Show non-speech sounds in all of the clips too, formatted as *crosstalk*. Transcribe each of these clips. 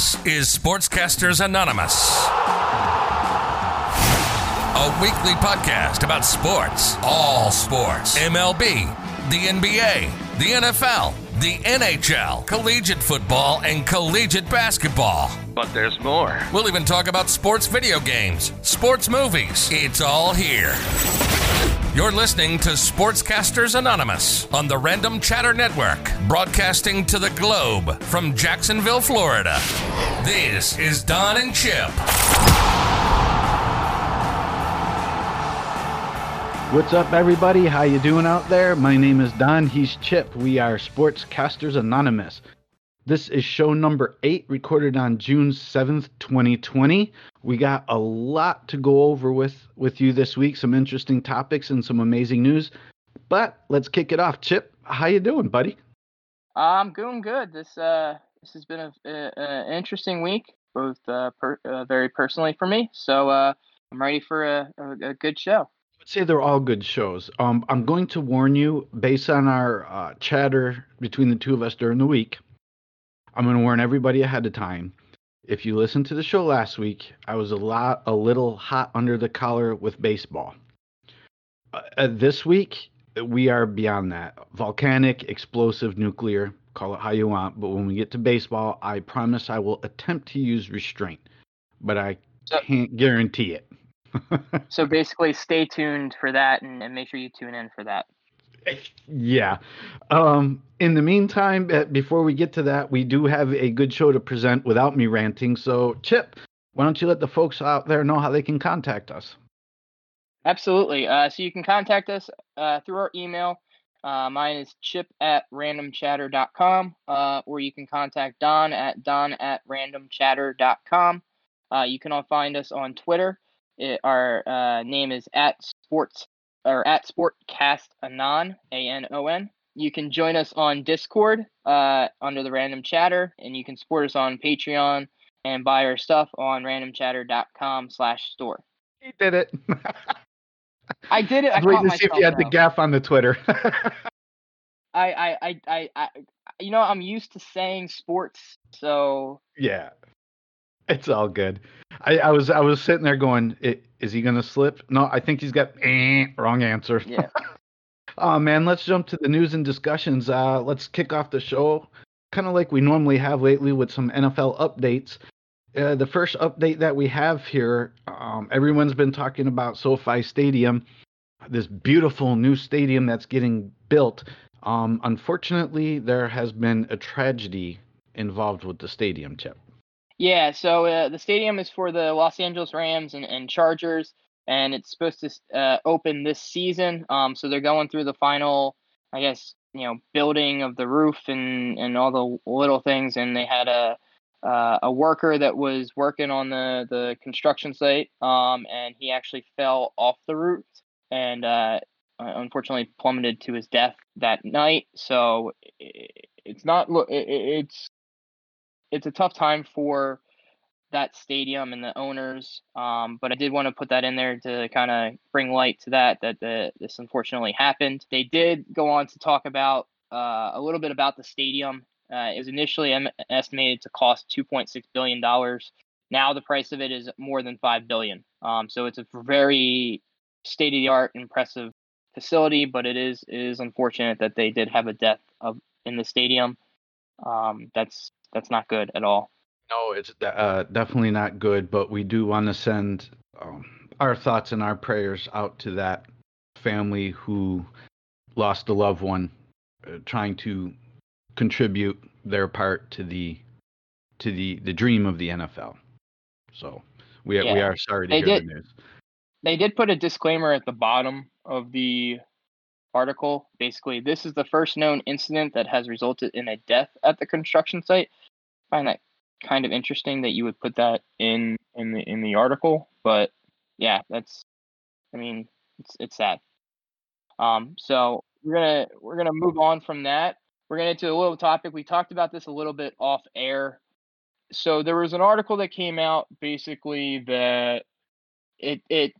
This is Sportscasters Anonymous, a weekly podcast about sports, all sports, MLB, the NBA, the NFL, the NHL, collegiate football, and collegiate basketball. But there's more. We'll even talk about sports video games, sports movies. It's all here. You're listening to Sportscasters Anonymous on the Random Chatter Network, broadcasting to the globe from Jacksonville, Florida. This is Don and Chip. What's up, everybody? How you doing out there? My name is Don. He's Chip. We are Sportscasters Anonymous. This is show number eight, recorded on June 7th, 2020. We got a lot to go over with, with you this week, some interesting topics and some amazing news. But let's kick it off. Chip, how you doing, buddy? I'm doing good. This uh, this has been an interesting week, both uh, per, uh, very personally for me. So uh, I'm ready for a, a, a good show I would say they're all good shows. Um, I'm going to warn you, based on our uh, chatter between the two of us during the week, I'm going to warn everybody ahead of time. If you listened to the show last week, I was a lot, a little hot under the collar with baseball. Uh, uh this week, we are beyond that. Volcanic, explosive, nuclear, call it how you want. But when we get to baseball, I promise I will attempt to use restraint, but I can't guarantee it. *laughs* so basically, stay tuned for that and, and make sure you tune in for that. Yeah. Um, in the meantime, uh, before we get to that, we do have a good show to present without me ranting. So, Chip, why don't you let the folks out there know how they can contact us? Absolutely. Uh, so you can contact us uh, through our email. Uh, mine is chip at randomchatter.com, uh, or you can contact Don at don at randomchatter.com. Uh, you can all find us on Twitter. It, our uh, name is at sports or at Sportcast Anon, A N O N. You can join us on Discord uh, under the Random Chatter, and you can support us on Patreon and buy our stuff on randomchatter.com slash store. He did it. *laughs* I did it. I, waiting to see if you had the gaffe on the Twitter. *laughs* I, I, I, I, you know, I'm used to saying sports, so yeah, it's all good. I, I was I was sitting there going, is he gonna slip? No, I think he's got eh, wrong answer. Yeah. *laughs* oh man, let's jump to the news and discussions. Uh, let's kick off the show, kind of like we normally have lately with some NFL updates. Uh, the first update that we have here, um, everyone's been talking about SoFi Stadium, this beautiful new stadium that's getting built. Um, unfortunately, there has been a tragedy involved with the stadium, Chip. Yeah, so uh, the stadium is for the Los Angeles Rams and, and Chargers, and it's supposed to uh, open this season. Um, so they're going through the final, I guess, you know, building of the roof and, and all the little things. And they had a uh, a worker that was working on the, the construction site, um, and he actually fell off the roof and uh, unfortunately plummeted to his death that night. So it's not it's it's a tough time for that stadium and the owners. Um, but I did want to put that in there to kind of bring light to that that the, this unfortunately happened. They did go on to talk about uh, a little bit about the stadium. Uh, it was initially estimated to cost 2.6 billion dollars. Now the price of it is more than five billion. Um, so it's a very state of the art, impressive facility. But it is it is unfortunate that they did have a death of in the stadium. Um, that's that's not good at all. No, it's uh, definitely not good. But we do want to send um, our thoughts and our prayers out to that family who lost a loved one, uh, trying to contribute their part to the to the the dream of the NFL. So we yeah. we are sorry to they hear did, the news. They did put a disclaimer at the bottom of the article. Basically, this is the first known incident that has resulted in a death at the construction site. Find that kind of interesting that you would put that in in the in the article, but yeah, that's I mean, it's it's sad. Um, so we're gonna we're gonna move on from that. We're gonna into a little topic. We talked about this a little bit off air. So there was an article that came out basically that it it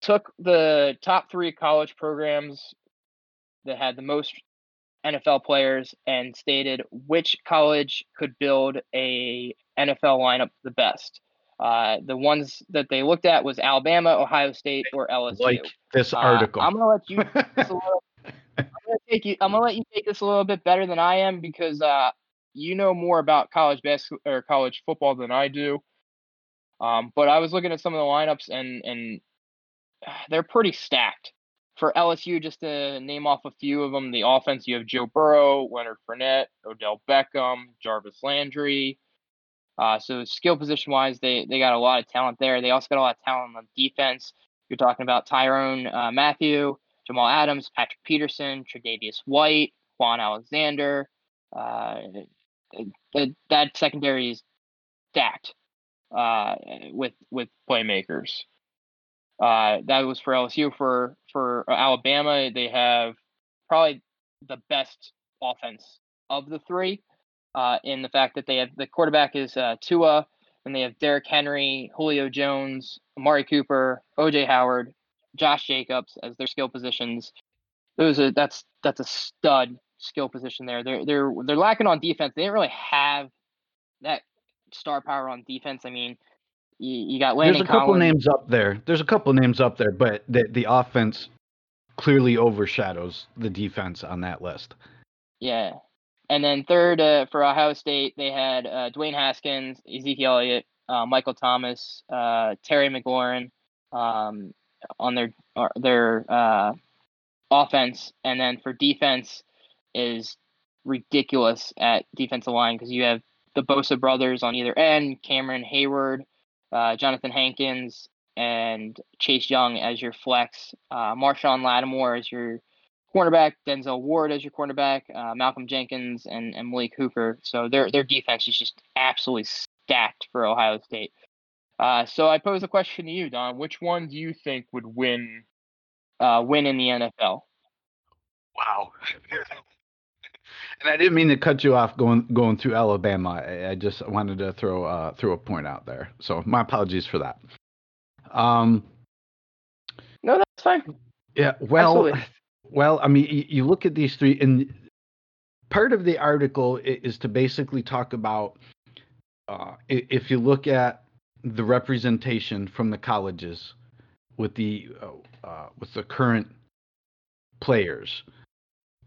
took the top three college programs that had the most NFL players and stated which college could build a NFL lineup the best. Uh, the ones that they looked at was Alabama, Ohio State, or LSU. Like this Uh, article. I'm gonna let you. *laughs* little- I'm gonna take you. I'm gonna let you take this a little bit better than I am because uh, you know more about college basketball or college football than I do. Um, but I was looking at some of the lineups and and they're pretty stacked. For LSU, just to name off a few of them, the offense you have Joe Burrow, Leonard Fournette, Odell Beckham, Jarvis Landry. Uh, so skill position wise, they they got a lot of talent there. They also got a lot of talent on defense. You're talking about Tyrann uh, Mathieu, Jamal Adams, Patrick Peterson, Tre'Davious White, Kwon Alexander. Uh, that, that secondary is stacked uh, with with playmakers. Uh, that was for LSU. For for Alabama, they have probably the best offense of the three. Uh, in the fact that they have the quarterback is uh, Tua, and they have Derrick Henry, Julio Jones, Amari Cooper, OJ Howard, Josh Jacobs as their skill positions. Those are that's that's a stud skill position there. They're they're they're lacking on defense. They didn't really have that star power on defense. I mean, you, you got There's Landon a couple Collins. names up there. There's a couple names up there, but the the offense clearly overshadows the defense on that list. Yeah. And then third uh, for Ohio State, they had uh, Dwayne Haskins, Ezekiel Elliott, uh, Michael Thomas, uh, Terry McLaurin um, on their or their uh, offense, and then for defense is ridiculous at defensive line because you have the Bosa brothers on either end, Cameron Heyward, uh, Johnathan Hankins, and Chase Young as your flex, uh, Marshon Lattimore as your cornerback, Denzel Ward as your cornerback, uh, Malcolm Jenkins, and, and Malik Hooker. So their their defense is just absolutely stacked for Ohio State. Uh, so I pose a question to you, Don. Which one do you think would win uh, win in the NFL? Wow. *laughs* and I didn't mean to cut you off going going through Alabama. I, I just wanted to throw uh, throw a point out there. So my apologies for that. Um. No, that's fine. Yeah. Well. Absolutely. *laughs* Well, I mean, you, you look at these three, and part of the article is to basically talk about uh, if you look at the representation from the colleges with the uh, uh, with the current players,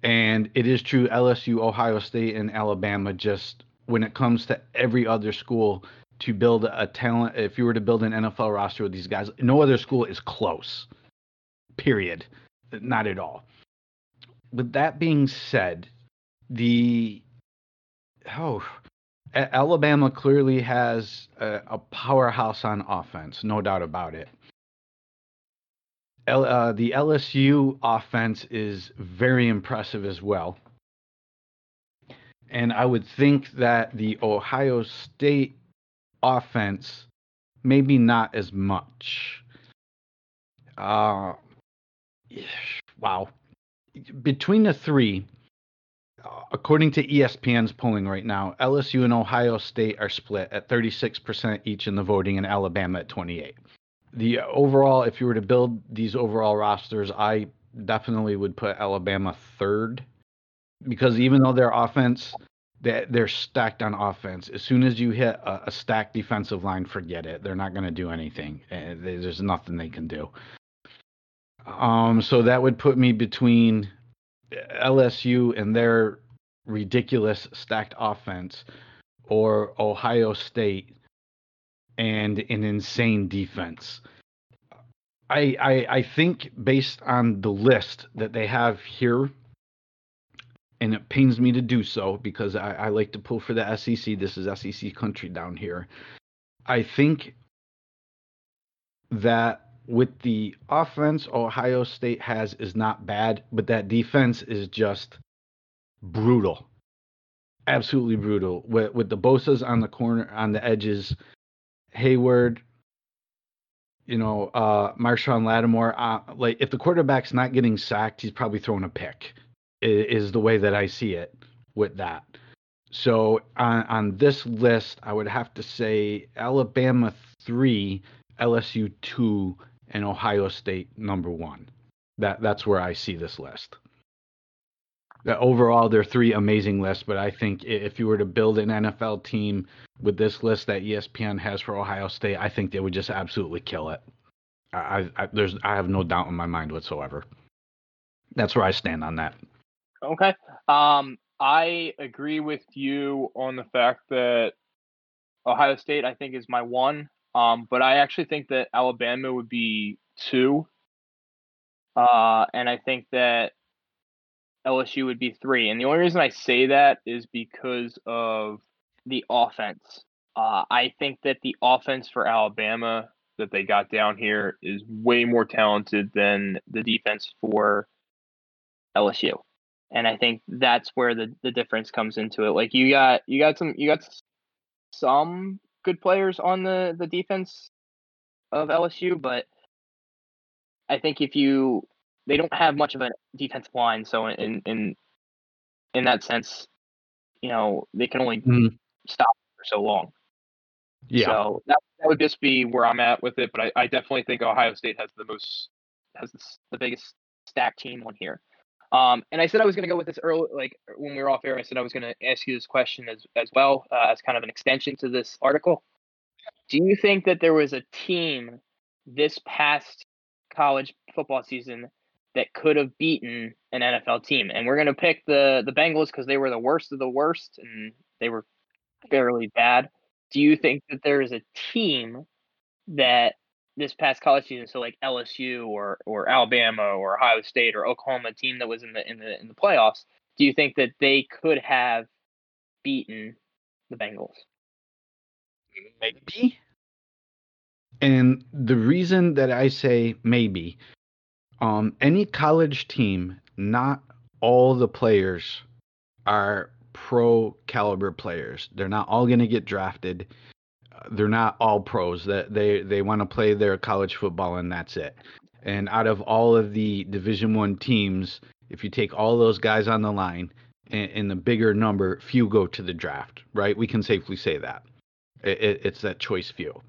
and it is true LSU, Ohio State, and Alabama just when it comes to every other school to build a talent, if you were to build an NFL roster with these guys, no other school is close. Period not at all. With that being said, the oh, Alabama clearly has a, a powerhouse on offense, no doubt about it. L, uh, the LSU offense is very impressive as well. And I would think that the Ohio State offense, maybe not as much. Uh, wow. Between the three, uh, according to ESPN's polling right now, LSU and Ohio State are split at 36% each in the voting, and Alabama at 28. The overall, if you were to build these overall rosters, I definitely would put Alabama third because even though their offense, they- they're stacked on offense. As soon as you hit a, a stacked defensive line, forget it. They're not going to do anything. Uh, There's nothing they can do. Um, so that would put me between LSU and their ridiculous stacked offense, or Ohio State and an insane defense. I, I I think based on the list that they have here, and it pains me to do so because I, I like to pull for the SEC. This is SEC country down here. I think that with the offense Ohio State has is not bad, but that defense is just brutal. Absolutely brutal. With with the Bosas on the corner on the edges, Heyward, you know, uh Marshon Lattimore, uh, like if the quarterback's not getting sacked, he's probably throwing a pick. Is the way that I see it with that. So on on this list, I would have to say Alabama 3, LSU 2, and Ohio State number one. That that's where I see this list. Overall, they're three amazing lists, but I think if you were to build an NFL team with this list that ESPN has for Ohio State, I think they would just absolutely kill it. I, I there's I have no doubt in my mind whatsoever. That's where I stand on that. Okay. Um, I agree with you on the fact that Ohio State, I think, is my one. Um, but I actually think that Alabama would be two. Uh, and I think that LSU would be three. And the only reason I say that is because of the offense. Uh, I think that the offense for Alabama that they got down here is way more talented than the defense for LSU. And I think that's where the, the difference comes into it. Like you got you got some you got some good players on the, the defense of LSU, but I think if you they don't have much of a defensive line, so in in in that sense, you know, they can only mm. stop for so long. Yeah. So that, that would just be where I'm at with it, but I, I definitely think Ohio State has the most has the biggest stack team on here. Um, and I said I was going to go with this early, like when we were off air. I said I was going to ask you this question as as well uh, as kind of an extension to this article. Do you think that there was a team this past college football season that could have beaten an NFL team? And we're going to pick the the Bengals because they were the worst of the worst and they were fairly bad. Do you think that there is a team that this past college season, so like LSU or or Alabama or Ohio State or Oklahoma team that was in the in the in the playoffs, do you think that they could have beaten the Bengals? Maybe. And the reason that I say maybe, um, any college team, not all the players are pro caliber players. They're not all going to get drafted they're not all pros. That they they want to play their college football and that's it. And out of all of the Division One teams, if you take all those guys on the line in the bigger number, few go to the draft. Right? We can safely say that. It, it's that choice few.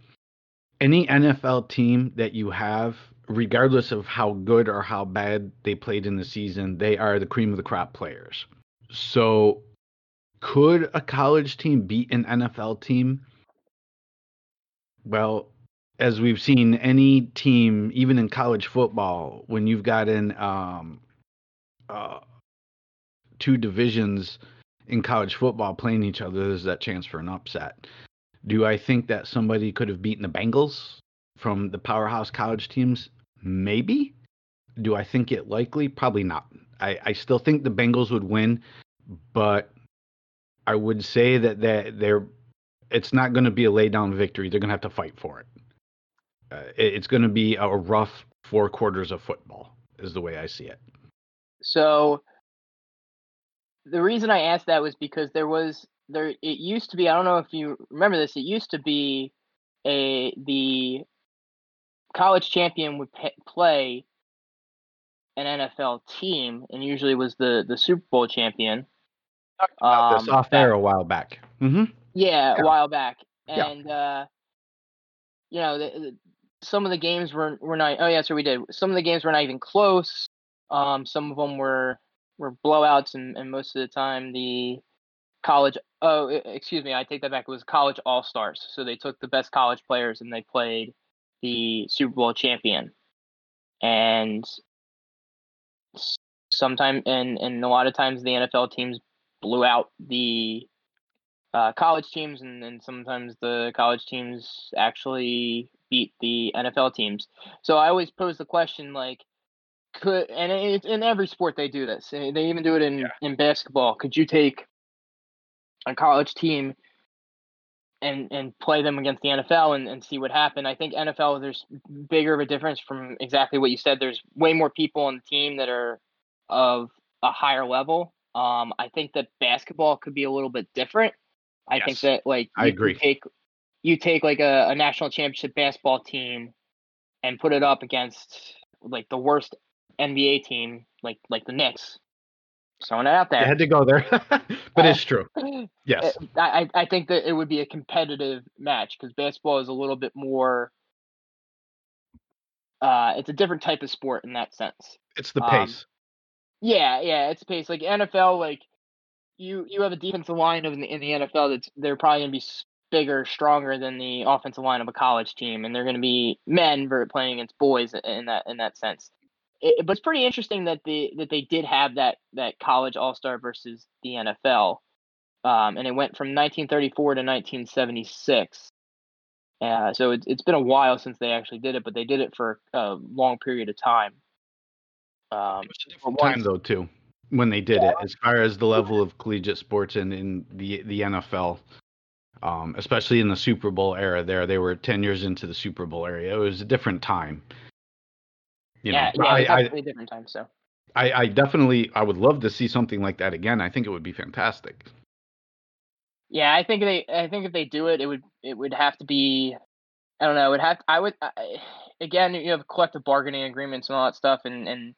Any NFL team that you have, regardless of how good or how bad they played in the season, they are the cream of the crop players. So, could a college team beat an NFL team? Well, as we've seen, any team, even in college football, when you've got in um, uh, two divisions in college football playing each other, there's that chance for an upset. Do I think that somebody could have beaten the Bengals from the powerhouse college teams? Maybe. Do I think it likely? Probably not. I, I still think the Bengals would win, but I would say that that they're it's not going to be a lay down victory. They're going to have to fight for it. Uh, it it's going to be a rough four quarters of football, is the way I see it. So the reason I asked that was because there was there it used to be I don't know if you remember this it used to be a the college champion would p- play an NFL team and usually was the the Super Bowl champion. Um, this off air a while back. Mm-hmm. Yeah, a while back, and yeah. uh, you know, the, the, some of the games were were not. Oh yeah, so we did. Some of the games were not even close. Um, some of them were were blowouts, and, and most of the time the college. Oh, excuse me, I take that back. It was college all stars. So they took the best college players and they played the Super Bowl champion, and sometimes and and a lot of times the NFL teams blew out the uh, college teams, and, and sometimes the college teams actually beat the NFL teams. So I always pose the question like, could and it's in every sport they do this. They even do it in yeah. in basketball. Could you take a college team and and play them against the NFL and, and see what happened? I think NFL there's bigger of a difference from exactly what you said. There's way more people on the team that are of a higher level. Um, I think that basketball could be a little bit different I yes. think that like I agree. take you take like a, a national championship basketball team and put it up against like the worst NBA team, like like the Knicks. Throwing it out there. You had to go there, *laughs* but it's true. Yes, I I think that it would be a competitive match because basketball is a little bit more. Uh, it's a different type of sport in that sense. It's the um, pace. Yeah, yeah, it's pace. Like NFL, like you you have a defensive line in the, in the NFL that's they're probably gonna be bigger, stronger than the offensive line of a college team, and they're gonna be men playing against boys in that in that sense. It, but it's pretty interesting that the that they did have that that college all star versus the NFL, um, and it went from 1934 to 1976. Uh, so it's it's been a while since they actually did it, but they did it for a long period of time. Um, different time though too when they did yeah. it, as far as the level of collegiate sports and in the the NFL, um, especially in the Super Bowl era. There, they were ten years into the Super Bowl era. It was a different time. You yeah, know, yeah, I, I, different time. So. I, I definitely I would love to see something like that again. I think it would be fantastic. Yeah, I think they I think if they do it, it would it would have to be I don't know. It would have I would I, again you have collective bargaining agreements and all that stuff, and and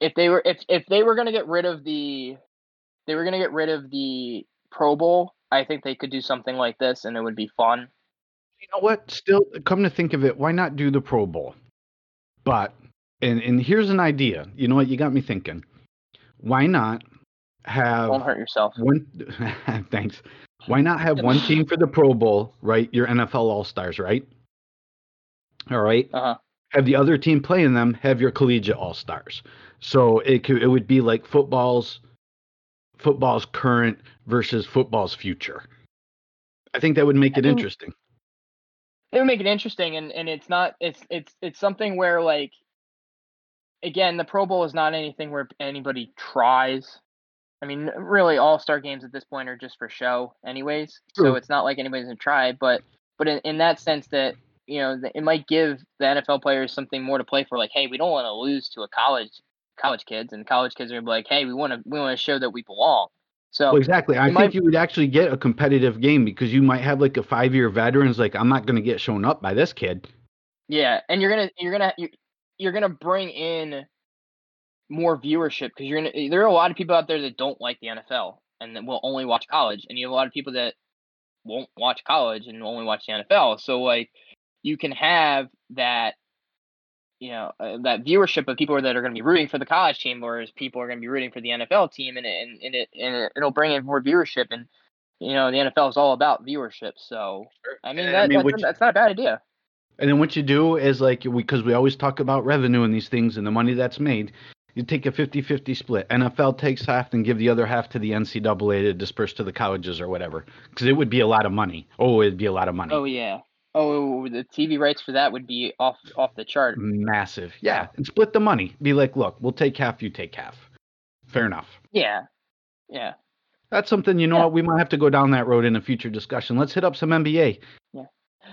if they were if if they were going to get rid of the they were going to get rid of the Pro Bowl, I think they could do something like this, and it would be fun. You know what? Still, come to think of it, why not do the Pro Bowl? But and and here's an idea. You know what? You got me thinking. Why not have? Don't hurt yourself. One. *laughs* thanks. Why not have one team for the Pro Bowl, right? Your NFL All Stars, right? All right. Uh huh. Have the other team playing them. Have your collegiate All Stars. So it could it would be like football's football's current versus football's future. I think that would make it interesting. It would make it interesting, and and it's not it's it's it's something where like again the Pro Bowl is not anything where anybody tries. I mean, really, all star games at this point are just for show, anyways. True. So it's not like anybody's gonna try. But but in, in that sense, that you know, it might give the NFL players something more to play for. Like, hey, we don't want to lose to a college college kids, and college kids are gonna be like, hey, we want to we want to show that we belong. So well, exactly, I think might, you would actually get a competitive game because you might have like a five year veterans like I'm not gonna get shown up by this kid. Yeah, and you're gonna you're gonna you're gonna bring in more viewership because you're gonna there are a lot of people out there that don't like the NFL and that will only watch college, and you have a lot of people that won't watch college and only watch the NFL. So like you can have that you know uh, that viewership of people that are going to be rooting for the college team, whereas people are going to be rooting for the NFL team, and and, and it and it'll bring in more viewership. And you know the NFL is all about viewership, so I mean, that, I mean that's, that's not a bad idea. And then what you do is like because we, we always talk about revenue and these things and the money that's made. You take a 50-50 split. NFL takes half and give the other half to the NCAA to disperse to the colleges or whatever. Because it would be a lot of money. Oh, it'd be a lot of money. Oh yeah. Oh, oh, oh the TV rights for that would be off off the chart. Massive. Yeah, and split the money. Be like, look, we'll take half, you take half. Fair enough. Yeah. Yeah. That's something you know yeah. what we might have to go down that road in a future discussion. Let's hit up some NBA. Yeah.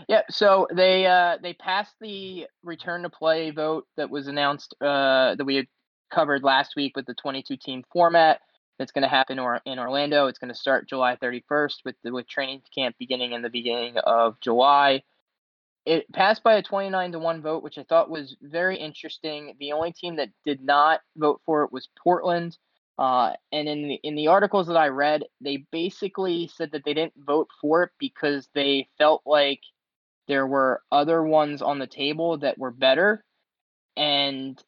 Yeah, so they uh they passed the return to play vote that was announced uh that we had covered last week with the 22 team format that's going to happen or in Orlando. It's going to start July 31st with the, with training camp beginning in the beginning of July. It passed by a 29 to 1 vote, which I thought was very interesting. The only team that did not vote for it was Portland. Uh, and in the, in the articles that I read, they basically said that they didn't vote for it because they felt like there were other ones on the table that were better. And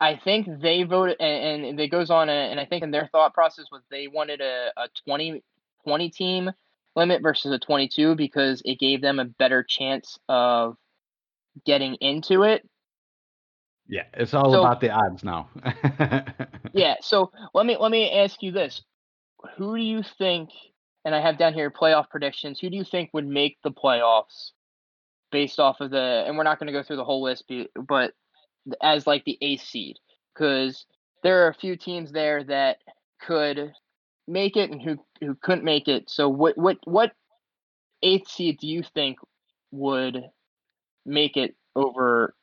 I think they voted, and, and it goes on, and I think in their thought process was they wanted a, a 20, 20 team limit versus a 22 because it gave them a better chance of getting into it. Yeah, it's all so, about the odds now. *laughs* yeah, so let me let me ask you this: Who do you think? And I have down here playoff predictions. Who do you think would make the playoffs based off of the? And we're not going to go through the whole list, but as like the eighth seed because there are a few teams there that could make it and who who couldn't make it. So what what what eighth seed do you think would make it over?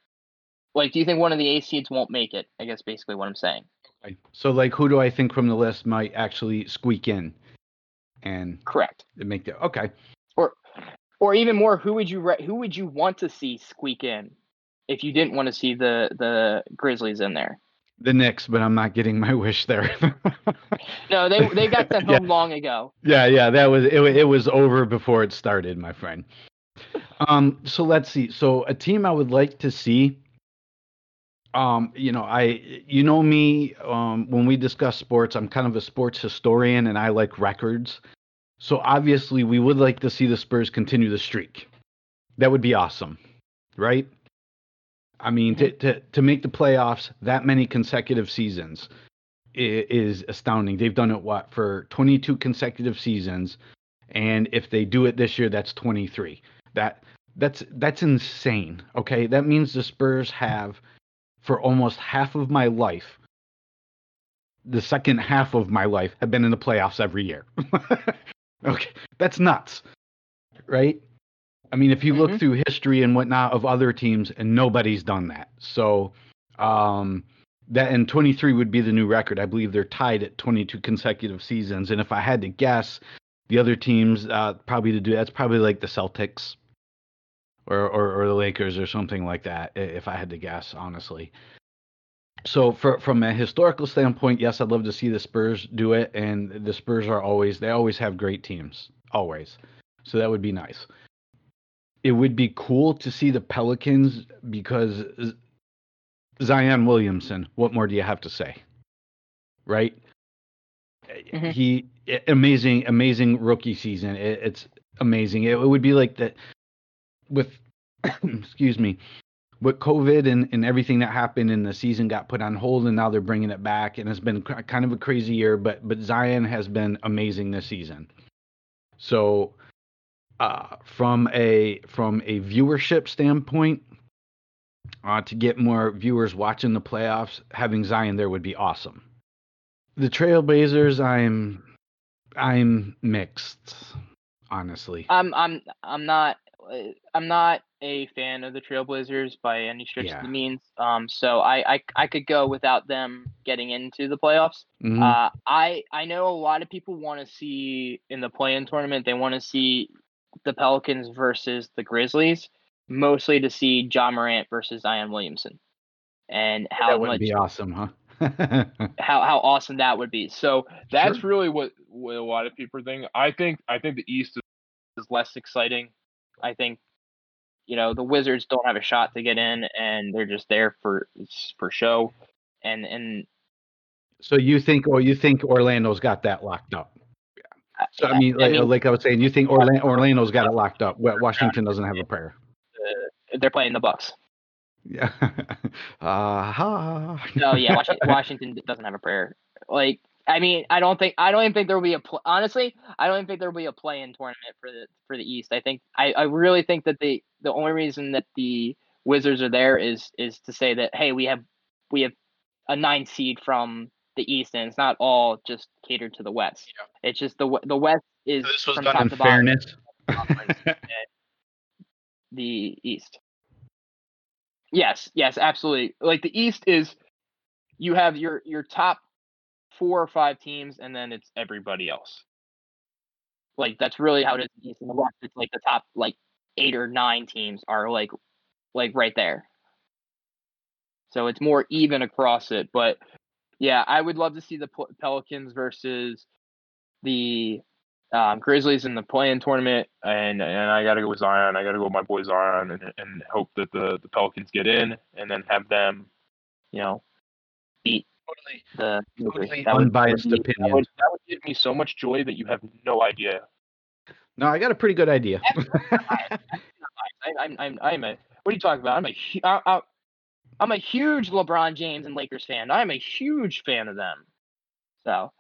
Like, do you think one of the eighth seeds won't make it? I guess basically what I'm saying. Okay. So like, who do I think from the list might actually squeak in? And correct. Make the okay. Or even more, who would you re- who would you want to see squeak in? if you didn't want to see the the Grizzlies in there. The Knicks, but I'm not getting my *laughs* wish there. no, they they got sent *laughs* home yeah. long ago. Yeah, yeah, that was it. It was over before it started, my friend. Um, so let's see. So a team I would like to see. Um, you know, I you know me, um, when we discuss sports, I'm kind of a sports historian and I like records. So obviously we would like to see the Spurs continue the streak. That would be awesome. Right? I mean, to, to, to make the playoffs that many consecutive seasons is astounding. They've done it what for 22 consecutive seasons, and if they do it this year, that's 23. That that's that's insane. Okay, that means the Spurs have for almost half of my life, the second half of my life, have been in the playoffs every year. *laughs* okay, that's nuts, right? I mean, if you look mm-hmm. through history and whatnot of other teams, and nobody's done that. So, um, that and 23 would be the new record. I believe they're tied at 22 consecutive seasons. And if I had to guess, the other teams uh, probably to do that's probably like the Celtics or, or, or the Lakers or something like that. If I had to guess, honestly. So for, from a historical standpoint, yes, I'd love to see the Spurs do it, and the Spurs are always they always have great teams, always. So that would be nice. It would be cool to see the Pelicans because Zion Williamson. What more do you have to say? Right? Mm-hmm. He amazing, amazing rookie season. It, it's amazing. It, it, would be like that with *coughs* excuse me with COVID and, and everything that happened and the season got put on hold and now they're bringing it back and it's been kind of a crazy year. But but Zion has been amazing this season. So uh, from a from a viewership standpoint, uh, to get more viewers watching the playoffs, having Zion there would be awesome. The Trailblazers, I'm I'm mixed, honestly. I'm I'm I'm not I'm not a fan of the Trailblazers by any stretch yeah. of the means. Um, so I, I I could go without them getting into the playoffs. Mm-hmm. Uh, I I know a lot of people want to see in the play-in tournament. They want to see the Pelicans versus the Grizzlies mostly to see Ja Morant versus Zion Williamson, and how that would much be awesome, huh? *laughs* how how awesome that would be. So that's sure. really what, what a lot of people think. I think I think the East is less exciting. I think you know the Wizards don't have a shot to get in, and they're just there for for show. And and so you think, or you think Orlando's got that locked up? So I mean, like, I mean, like I was saying, you think Orlando, Orlando's got it locked up? Washington doesn't have a prayer they're playing the Bucks. Yeah. *laughs* uh-huh. no, yeah, *laughs* Washington, Washington doesn't have a prayer. Like, I mean, I don't think I don't even think there will be a pl- honestly. I don't even think there will be a play-in tournament for the for the East. I think I, I really think that the the only reason that the Wizards are there is is to say that hey, we have we have a nine seed from the East, and it's not all just catered to the West. Yeah. It's just the the West is so this was done in fairness. *laughs* the East. Yes, yes, absolutely. Like the East is you have your your top four or five teams and then it's everybody else. Like that's really how it is in the West. It's like the top like eight or nine teams are like like right there. So it's more even across it, but yeah, I would love to see the Pelicans versus the um, Grizzlies in the play-in tournament, and and I got to go with Zion. I got to go with my boy Zion, and and hope that the the Pelicans get in, and then have them, you know, beat totally the totally unbiased would, opinion. That would, that would give me so much joy that you have no idea. No, I got a pretty good idea. *laughs* I, I'm, I'm, I'm a. What are you talking about? I'm a, I, I'm a huge LeBron James and Lakers fan. I'm a huge fan of them. So,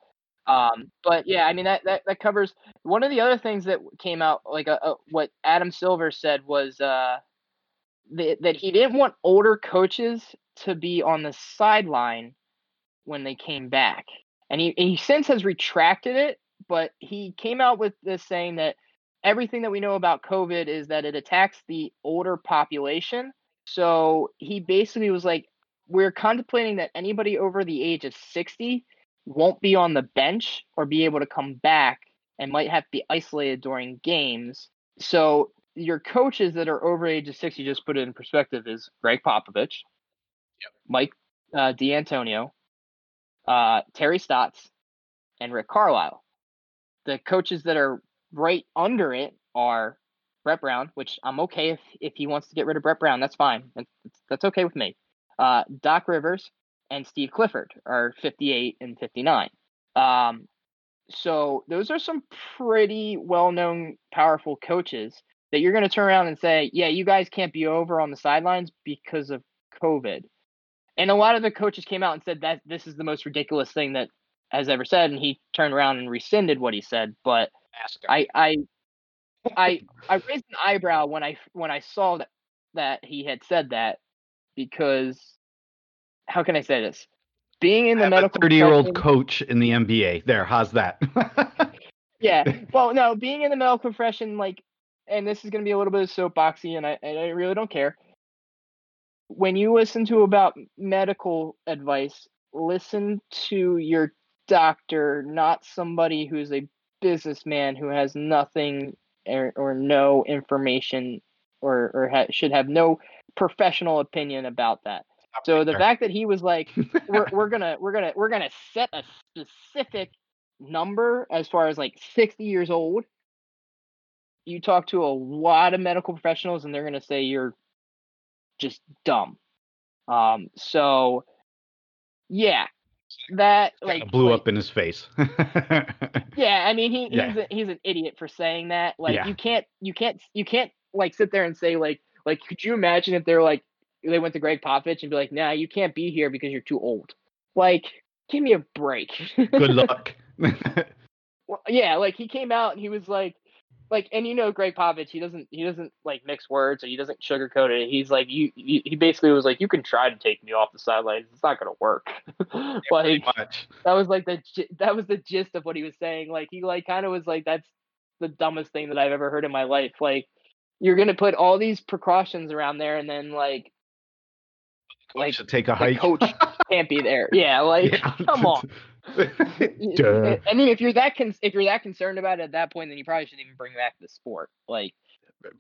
um, but yeah, I mean that, that that covers one of the other things that came out. Like uh, uh, what Adam Silver said was uh, the, that he didn't want older coaches to be on the sideline when they came back, and he he since has retracted it. But he came out with this saying that everything that we know about COVID is that it attacks the older population. So he basically was like, we're contemplating that anybody over the age of 60 won't be on the bench or be able to come back and might have to be isolated during games. So your coaches that are over age of 60, just put it in perspective, is Gregg Popovich, yep. Mike uh, D'Antonio, uh, Terry Stotts, and Rick Carlisle. The coaches that are right under it are Brett Brown, which I'm okay if, if he wants to get rid of Brett Brown. That's fine. That's, that's okay with me. Uh, Doc Rivers and Steve Clifford are 58 and 59. Um, so those are some pretty well-known, powerful coaches that you're going to turn around and say, "Yeah, you guys can't be over on the sidelines because of COVID." And a lot of the coaches came out and said that this is the most ridiculous thing that has ever said, and he turned around and rescinded what he said. But I, I, I, I raised an eyebrow when I when I saw that that he had said that because how can I say this? Being in the medical thirty-year-old coach in the NBA. There, how's that? *laughs* yeah. Well, no, being in the medical profession, like, and this is going to be a little bit of soapboxy, and I, and I really don't care. When you listen to about medical advice, listen to your doctor, not somebody who's a businessman who has nothing or, or no information or, or ha- should have no professional opinion about that. So the fact that he was like, *laughs* we're, we're gonna we're gonna we're gonna set a specific number as far as like 60 years old. You talk to a lot of medical professionals and they're gonna say you're just dumb. Um, so yeah, that like blew like, up in his face. *laughs* yeah, I mean he, yeah. he's a, he's an idiot for saying that. Like yeah. you can't you can't you can't like sit there and say like like could you imagine if they're like they went to Gregg Popovich and be like, "Nah, you can't be here because you're too old." Like, give me a break. Good *laughs* luck. *laughs* well, yeah, like he came out and he was like, like, and you know, Gregg Popovich, he doesn't he doesn't like mix words or he doesn't sugarcoat it. He's like, you, he basically was like, you can try to take me off the sidelines, it's not gonna work. *laughs* yeah, like that was like the that was the gist of what he was saying. Like he like kind of was like, that's the dumbest thing that I've ever heard in my life. Like you're gonna put all these precautions around there and then like like to take a hike. coach *laughs* can't be there. Yeah, like yeah. *laughs* come on. I mean, if you're that con- if you're that concerned about it at that point, then you probably shouldn't even bring back the sport. Like,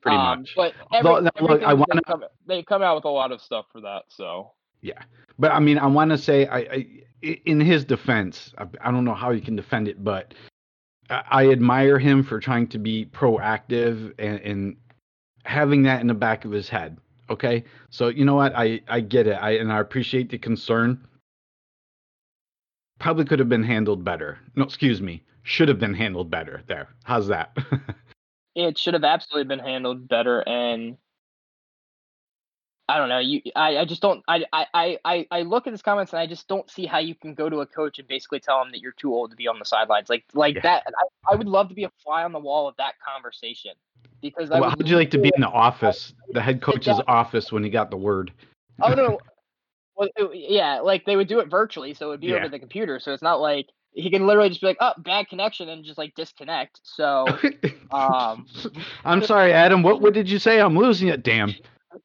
pretty um, much. But every, look, I want to. Come, they come out with a lot of stuff for that. So yeah, but I mean, I want to say, I, I, in his defense, I, I don't know how you can defend it, but I, I admire him for trying to be proactive and, and having that in the back of his head Okay, so you know what? I I get it. I and I appreciate the concern. Probably could have been handled better. No, excuse me. Should have been handled better. There. How's that? *laughs* it should have absolutely been handled better, and I don't know. You, I, I just don't. I, I, I, I look at his comments and I just don't see how you can go to a coach and basically tell him that you're too old to be on the sidelines. Like, like yeah. that. I, I would love to be a fly on the wall of that conversation because well, how would you like to be in the office, the head coach's office, when he got the word? Oh no, *laughs* well, yeah, like they would do it virtually, so it would be yeah. over the computer. So it's not like he can literally just be like, "Oh, bad connection," and just like disconnect. So, *laughs* um, I'm sorry, Adam. What what did you say? I'm losing it. Damn.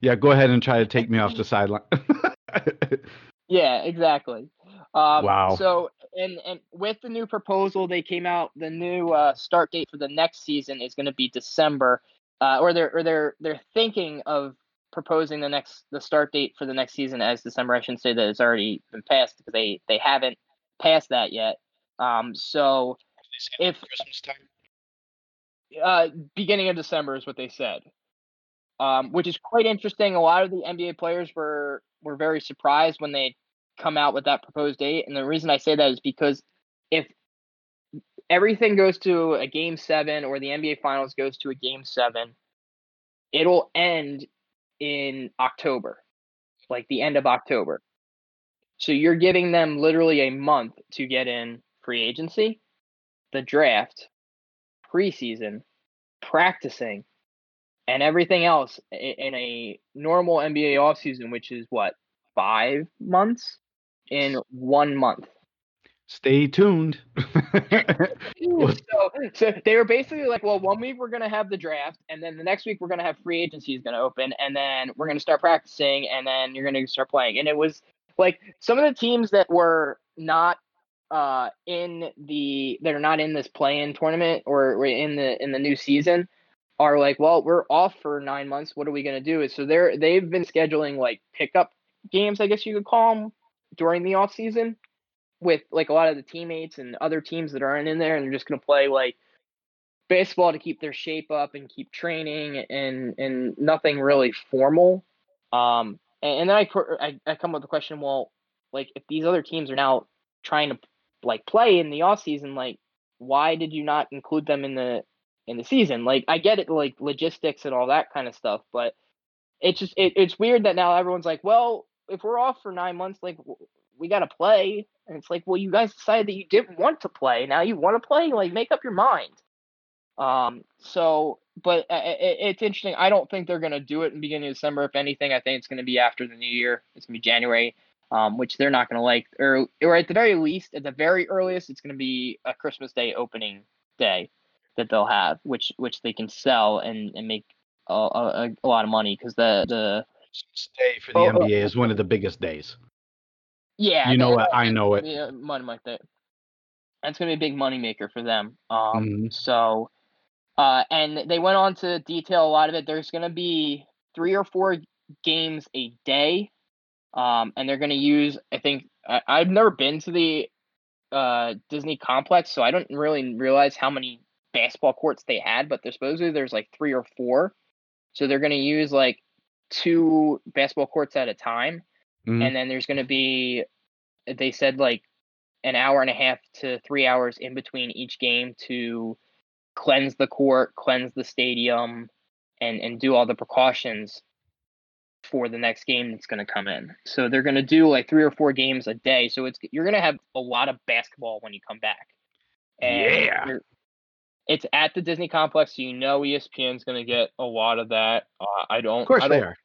Yeah, go ahead and try to take me off the sideline. *laughs* yeah, exactly. Um, wow. So and and with the new proposal, they came out. The new uh, start date for the next season is going to be December, uh, or they're or they're they're thinking of proposing the next the start date for the next season as December. I shouldn't say that it's already been passed because they they haven't passed that yet. Um, so if Christmas time, uh, beginning of December is what they said, um, which is quite interesting. A lot of the NBA players were were very surprised when they come out with that proposed date. And the reason I say that is because if everything goes to a game seven or the NBA finals goes to a game seven, it'll end in October, like the end of October. So you're giving them literally a month to get in free agency, the draft, preseason, practicing, and everything else in a normal NBA offseason, which is what, five months? in one month. Stay tuned. *laughs* so, so they were basically like, well, one week we're gonna have the draft, and then the next week we're gonna have free agency is gonna open, and then we're gonna start practicing, and then you're gonna start playing. And it was like some of the teams that were not uh in the that are not in this play-in tournament or in the in the new season are like, well, we're off for nine months. What are we gonna do? So they're they've been scheduling like pickup games, I guess you could call them, during the off season with like a lot of the teammates and other teams that aren't in there and they're just going to play like baseball to keep their shape up and keep training and and nothing really formal um And, and then I, I I come up with the question, well, like if these other teams are now trying to like play in the off season, like why did you not include them in the in the season? Like I get it, like logistics and all that kind of stuff, but it's just it, it's weird that now everyone's like, well, if we're off for nine months, like we got to play, and it's like, well, you guys decided that you didn't want to play. Now you want to play. Like make up your mind. Um. So, but uh, it, it's interesting. I don't think they're gonna do it in beginning of December. If anything, I think it's gonna be after the new year. It's gonna be January. Um, which they're not going to like, or, or at the very least, at the very earliest, it's going to be a Christmas Day opening day that they'll have, which which they can sell and, and make a, a, a lot of money because the the day for the oh, NBA is one of the biggest days. Yeah, you know what? I know it. Yeah, money like that. That's gonna be a big money maker for them. Um, mm-hmm. so, uh, and they went on to detail a lot of it. There's gonna be three or four games a day, um, and they're gonna use. I think I, I've never been to the uh Disney complex, so I don't really realize how many basketball courts they had, but there's supposedly there's like three or four. So they're going to use like two basketball courts at a time. Mm-hmm. And then there's going to be, they said like an hour and a half to three hours in between each game to cleanse the court, cleanse the stadium, and, and do all the precautions for the next game that's going to come in. So they're going to do like three or four games a day. So it's you're going to have a lot of basketball when you come back. And yeah it's at the Disney complex, so you know ESPN's going to get a lot of that. Uh, I don't. Of course I they are.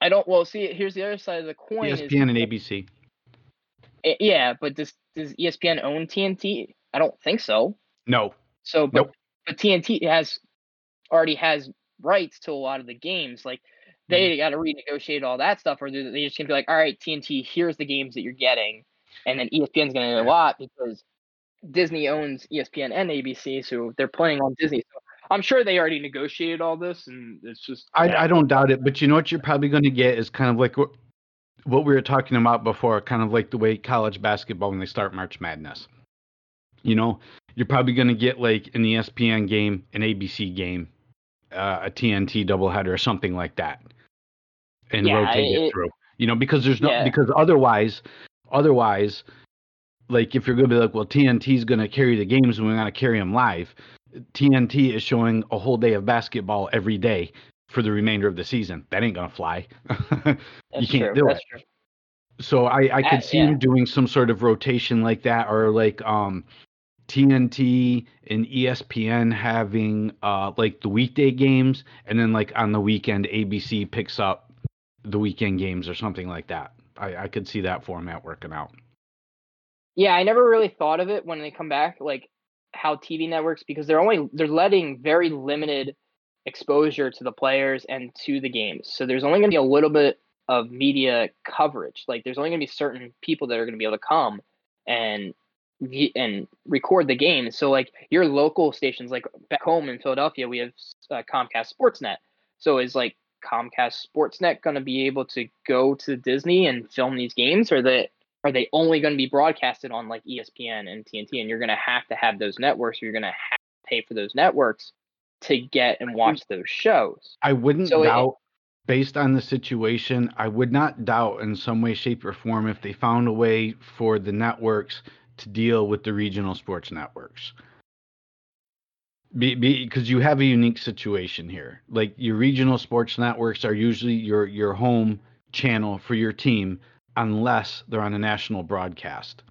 I don't. Well, see, here's the other side of the coin. ESPN is, and ABC. It, yeah, but does does ESPN own TNT? I don't think so. No. So, but, nope. but TNT has already has rights to a lot of the games. Like they mm. got to renegotiate all that stuff, or they just gonna be like, all right, TNT, here's the games that you're getting, and then ESPN's gonna get a lot because Disney owns ESPN and ABC, so they're playing on Disney. So I'm sure they already negotiated all this, and it's just. I, I don't doubt it, but you know what you're probably going to get is kind of like what, what we were talking about before, kind of like the way college basketball when they start March Madness. You know, you're probably going to get like an ESPN game, an ABC game, uh, a TNT doubleheader, or something like that, and yeah, rotate it, it, through. You know, because there's no yeah. because otherwise, otherwise like if you're going to be like, well, TNT is going to carry the games and we're going to carry them live. TNT is showing a whole day of basketball every day for the remainder of the season. That ain't going to fly. *laughs* you can't true. do That's it. True. So I, I could uh, see yeah. him doing some sort of rotation like that, or like um, TNT and ESPN having uh, like the weekday games, and then like on the weekend ABC picks up the weekend games or something like that. I, I could see that format working out. Yeah, I never really thought of it when they come back, like how TV networks because they're only they're letting very limited exposure to the players and to the games. So there's only going to be a little bit of media coverage. Like there's only going to be certain people that are going to be able to come and and record the game. So like your local stations, like back home in Philadelphia, we have uh, Comcast Sportsnet. So is like Comcast Sportsnet going to be able to go to Disney and film these games, or that are they only going to be broadcasted on like ESPN and TNT? And you're going to have to have those networks. Or you're going to have to pay for those networks to get and watch those shows. I wouldn't so doubt, it, based on the situation, I would not doubt in some way, shape, or form if they found a way for the networks to deal with the regional sports networks. Because you have a unique situation here. Like your regional sports networks are usually your your home channel for your team unless they're on a national broadcast.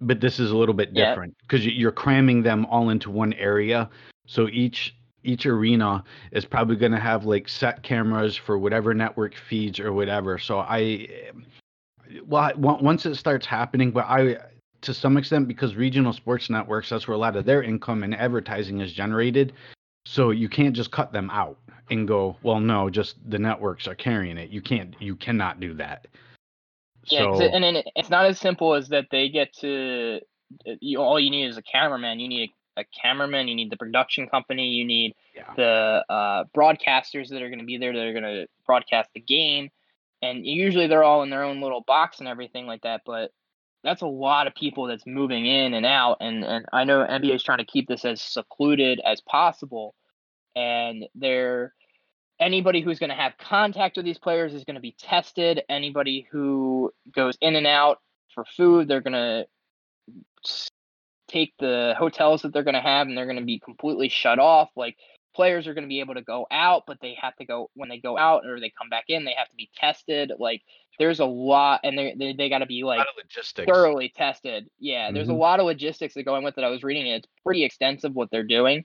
But this is a little bit different because you're cramming them all into one area. So each each arena is probably going to have like set cameras for whatever network feeds or whatever. So I, well, once it starts happening, but I, to some extent, because regional sports networks, that's where a lot of their income and advertising is generated. So you can't just cut them out and go, well, no, just the networks are carrying it. You can't, you cannot do that. Yeah, so, and then it's not as simple as that. They get to you. All you need is a cameraman. You need a, a cameraman. You need the production company. You need yeah. the uh, broadcasters that are going to be there that are going to broadcast the game. And usually they're all in their own little box and everything like that. But that's a lot of people that's moving in and out. And and I know NBA is trying to keep this as secluded as possible. And they're anybody who's going to have contact with these players is going to be tested. Anybody who goes in and out for food, they're going to take the hotels that they're going to have and they're going to be completely shut off. Like players are going to be able to go out, but they have to go when they go out or they come back in, they have to be tested. Like there's a lot, and they they, they got to be like thoroughly tested. Yeah, mm-hmm. there's a mm-hmm. lot of logistics that go in with it. I was reading it; it's pretty extensive what they're doing,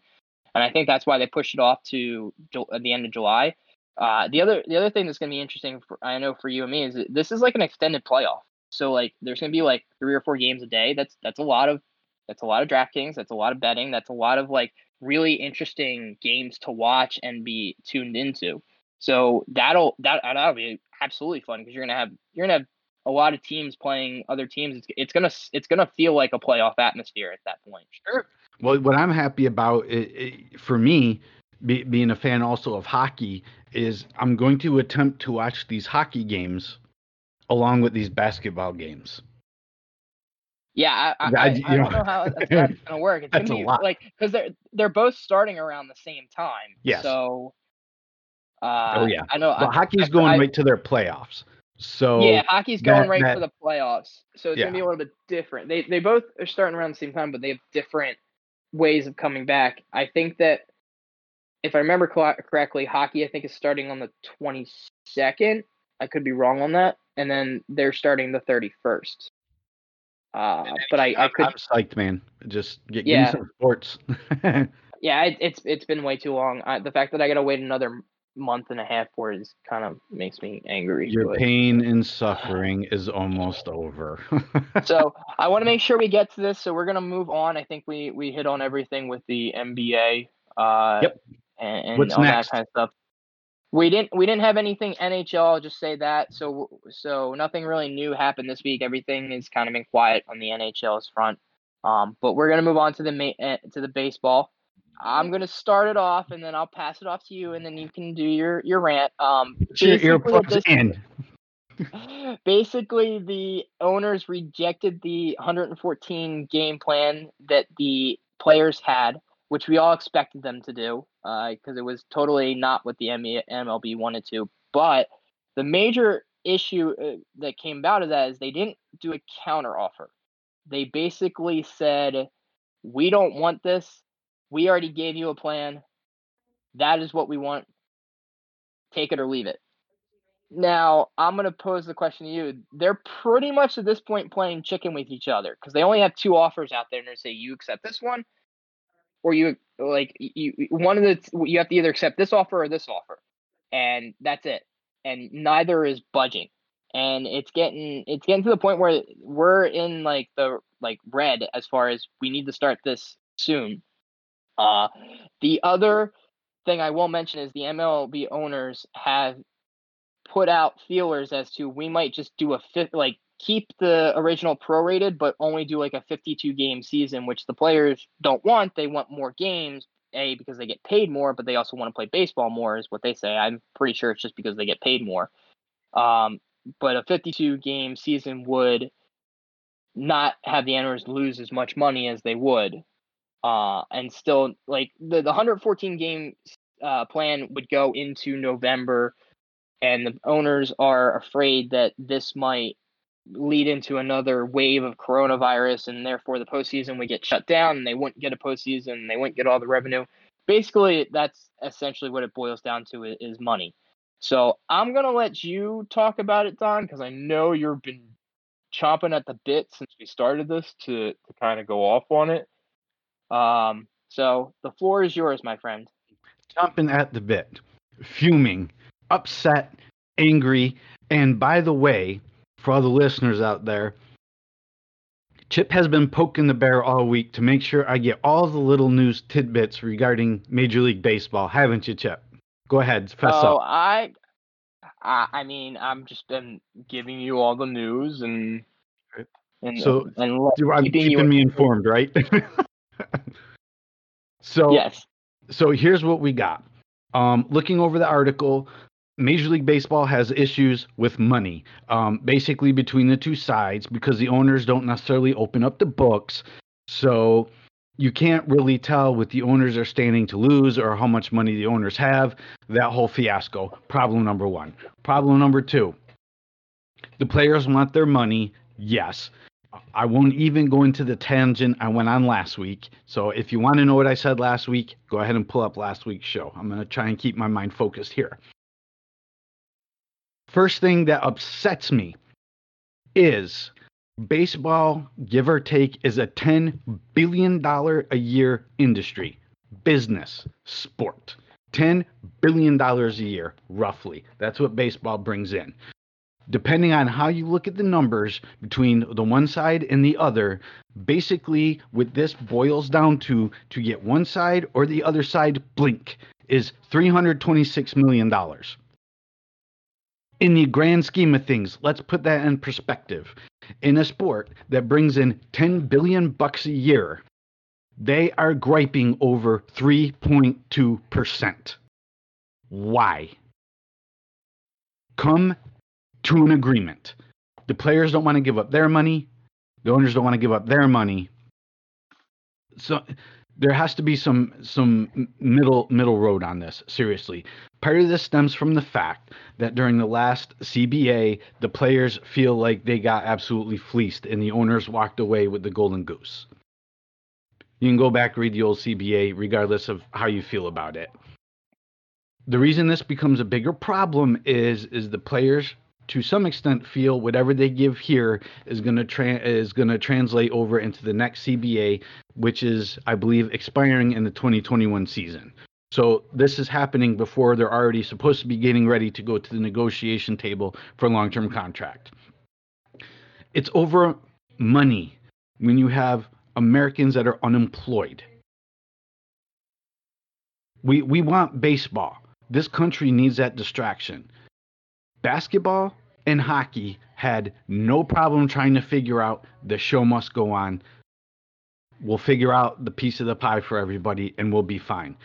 and I think that's why they pushed it off to the end of July. Uh, the other the other thing that's going to be interesting, for, I know for you and me, is this is like an extended playoff. So like, there's going to be like three or four games a day. That's that's a lot of that's a lot of DraftKings. That's a lot of betting. That's a lot of like really interesting games to watch and be tuned into. So that'll that that'll be absolutely fun because you're gonna have you're gonna have a lot of teams playing other teams. It's, it's gonna it's gonna feel like a playoff atmosphere at that point. Sure. Well, what I'm happy about it, it, for me, be, being a fan also of hockey, is I'm going to attempt to watch these hockey games along with these basketball games. Yeah, I, I, I, I don't know how that's, that's *laughs* gonna work. It's gonna be like because they're they're both starting around the same time. Yes. So. Uh, oh yeah, I know. But hockey's going right to their playoffs. So yeah, hockey's going right that, for the playoffs. So it's yeah. gonna be a little bit different. They they both are starting around the same time, but they have different ways of coming back. I think that if I remember correctly, hockey I think is starting on the twenty second. I could be wrong on that, and then they're starting the thirty first. Uh, but I, I could. I'm psyched, man. Just get yeah. some sports. *laughs* yeah, it, it's it's been way too long. I, the fact that I got to wait another month and a half where it kind of makes me angry. Your but, pain and suffering is almost over. *laughs* so I want to make sure we get to this. So we're gonna move on. I think we we hit on everything with the NBA. Uh, yep. And, and all next? that kind of stuff. We didn't we didn't have anything NHL. I'll just say that. So so nothing really new happened this week. Everything is kind of been quiet on the NHL's front. Um, but we're gonna move on to the ma- eh, to the baseball. I'm gonna start it off, and then I'll pass it off to you, and then you can do your your rant. Um, your earplugs in. *laughs* basically, the owners rejected the 114 game plan that the players had which we all expected them to do because uh, it was totally not what the MLB wanted to. But the major issue uh, that came about of that is they didn't do a counter offer. They basically said, "We don't want this. We already gave you a plan. That is what we want. Take it or leave it." Now, I'm going to pose the question to you. They're pretty much at this point playing chicken with each other because they only have two offers out there and they say, you accept this one or you like you one of the you have to either accept this offer or this offer, and that's it. And neither is budging, and it's getting it's getting to the point where we're in like the like red as far as we need to start this soon. Uh, the other thing I will mention is the MLB owners have put out feelers as to we might just do a fifth like keep the original prorated, but only do like a 52 game season, which the players don't want. They want more games, A, because they get paid more, but they also want to play baseball more, is what they say. I'm pretty sure it's just because they get paid more. Um, but a 52 game season would not have the owners lose as much money as they would. Uh, and still, like the, the 114 game uh, plan would go into November, and the owners are afraid that this might lead into another wave of coronavirus, and therefore the postseason would get shut down, and they wouldn't get a postseason, and they wouldn't get all the revenue. Basically, that's essentially what it boils down to is money. So I'm gonna let you talk about it, Don, because I know you've been chomping at the bit since we started this to to kind of go off on it. Um, so the floor is yours, my friend. Jumping at the bit, fuming, upset, angry, and by the way, for all the listeners out there, Chip has been poking the bear all week to make sure I get all the little news tidbits regarding Major League Baseball, haven't you, Chip? Go ahead, fess oh, up. I, I, I mean, I'm just been giving you all the news and, and so and I'm keeping, keeping me informed, right? *laughs* *laughs* so yes. So here's what we got. Um, looking over the article, Major League Baseball has issues with money, um, basically between the two sides because the owners don't necessarily open up the books. So you can't really tell what the owners are standing to lose or how much money the owners have. That whole fiasco. Problem number one. Problem number two. The players want their money. Yes. I won't even go into the tangent I went on last week. So if you want to know what I said last week, go ahead and pull up last week's show. I'm going to try and keep my mind focused here. First thing that upsets me is baseball, give or take, is a $10 billion a year industry, business, sport. $10 billion a year, roughly. That's what baseball brings in. Depending on how you look at the numbers between the one side and the other, basically what this boils down to to get one side or the other side blink is $326 million in the grand scheme of things, let's put that in perspective. In a sport that brings in 10 billion bucks a year, they are griping over 3.2%. Why? Come to an agreement. The players don't want to give up their money, the owners don't want to give up their money. So there has to be some some middle middle road on this seriously part of this stems from the fact that during the last cba the players feel like they got absolutely fleeced and the owners walked away with the golden goose you can go back read the old cba regardless of how you feel about it the reason this becomes a bigger problem is is the players to some extent feel whatever they give here is going to tra- is going to translate over into the next CBA, which is I believe expiring in the 2021 season. So this is happening before they're already supposed to be getting ready to go to the negotiation table for a long-term contract. It's over money when you have Americans that are unemployed. We we want baseball. This country needs that distraction basketball and hockey had no problem trying to figure out the show must go on. We'll figure out the piece of the pie for everybody and we'll be fine.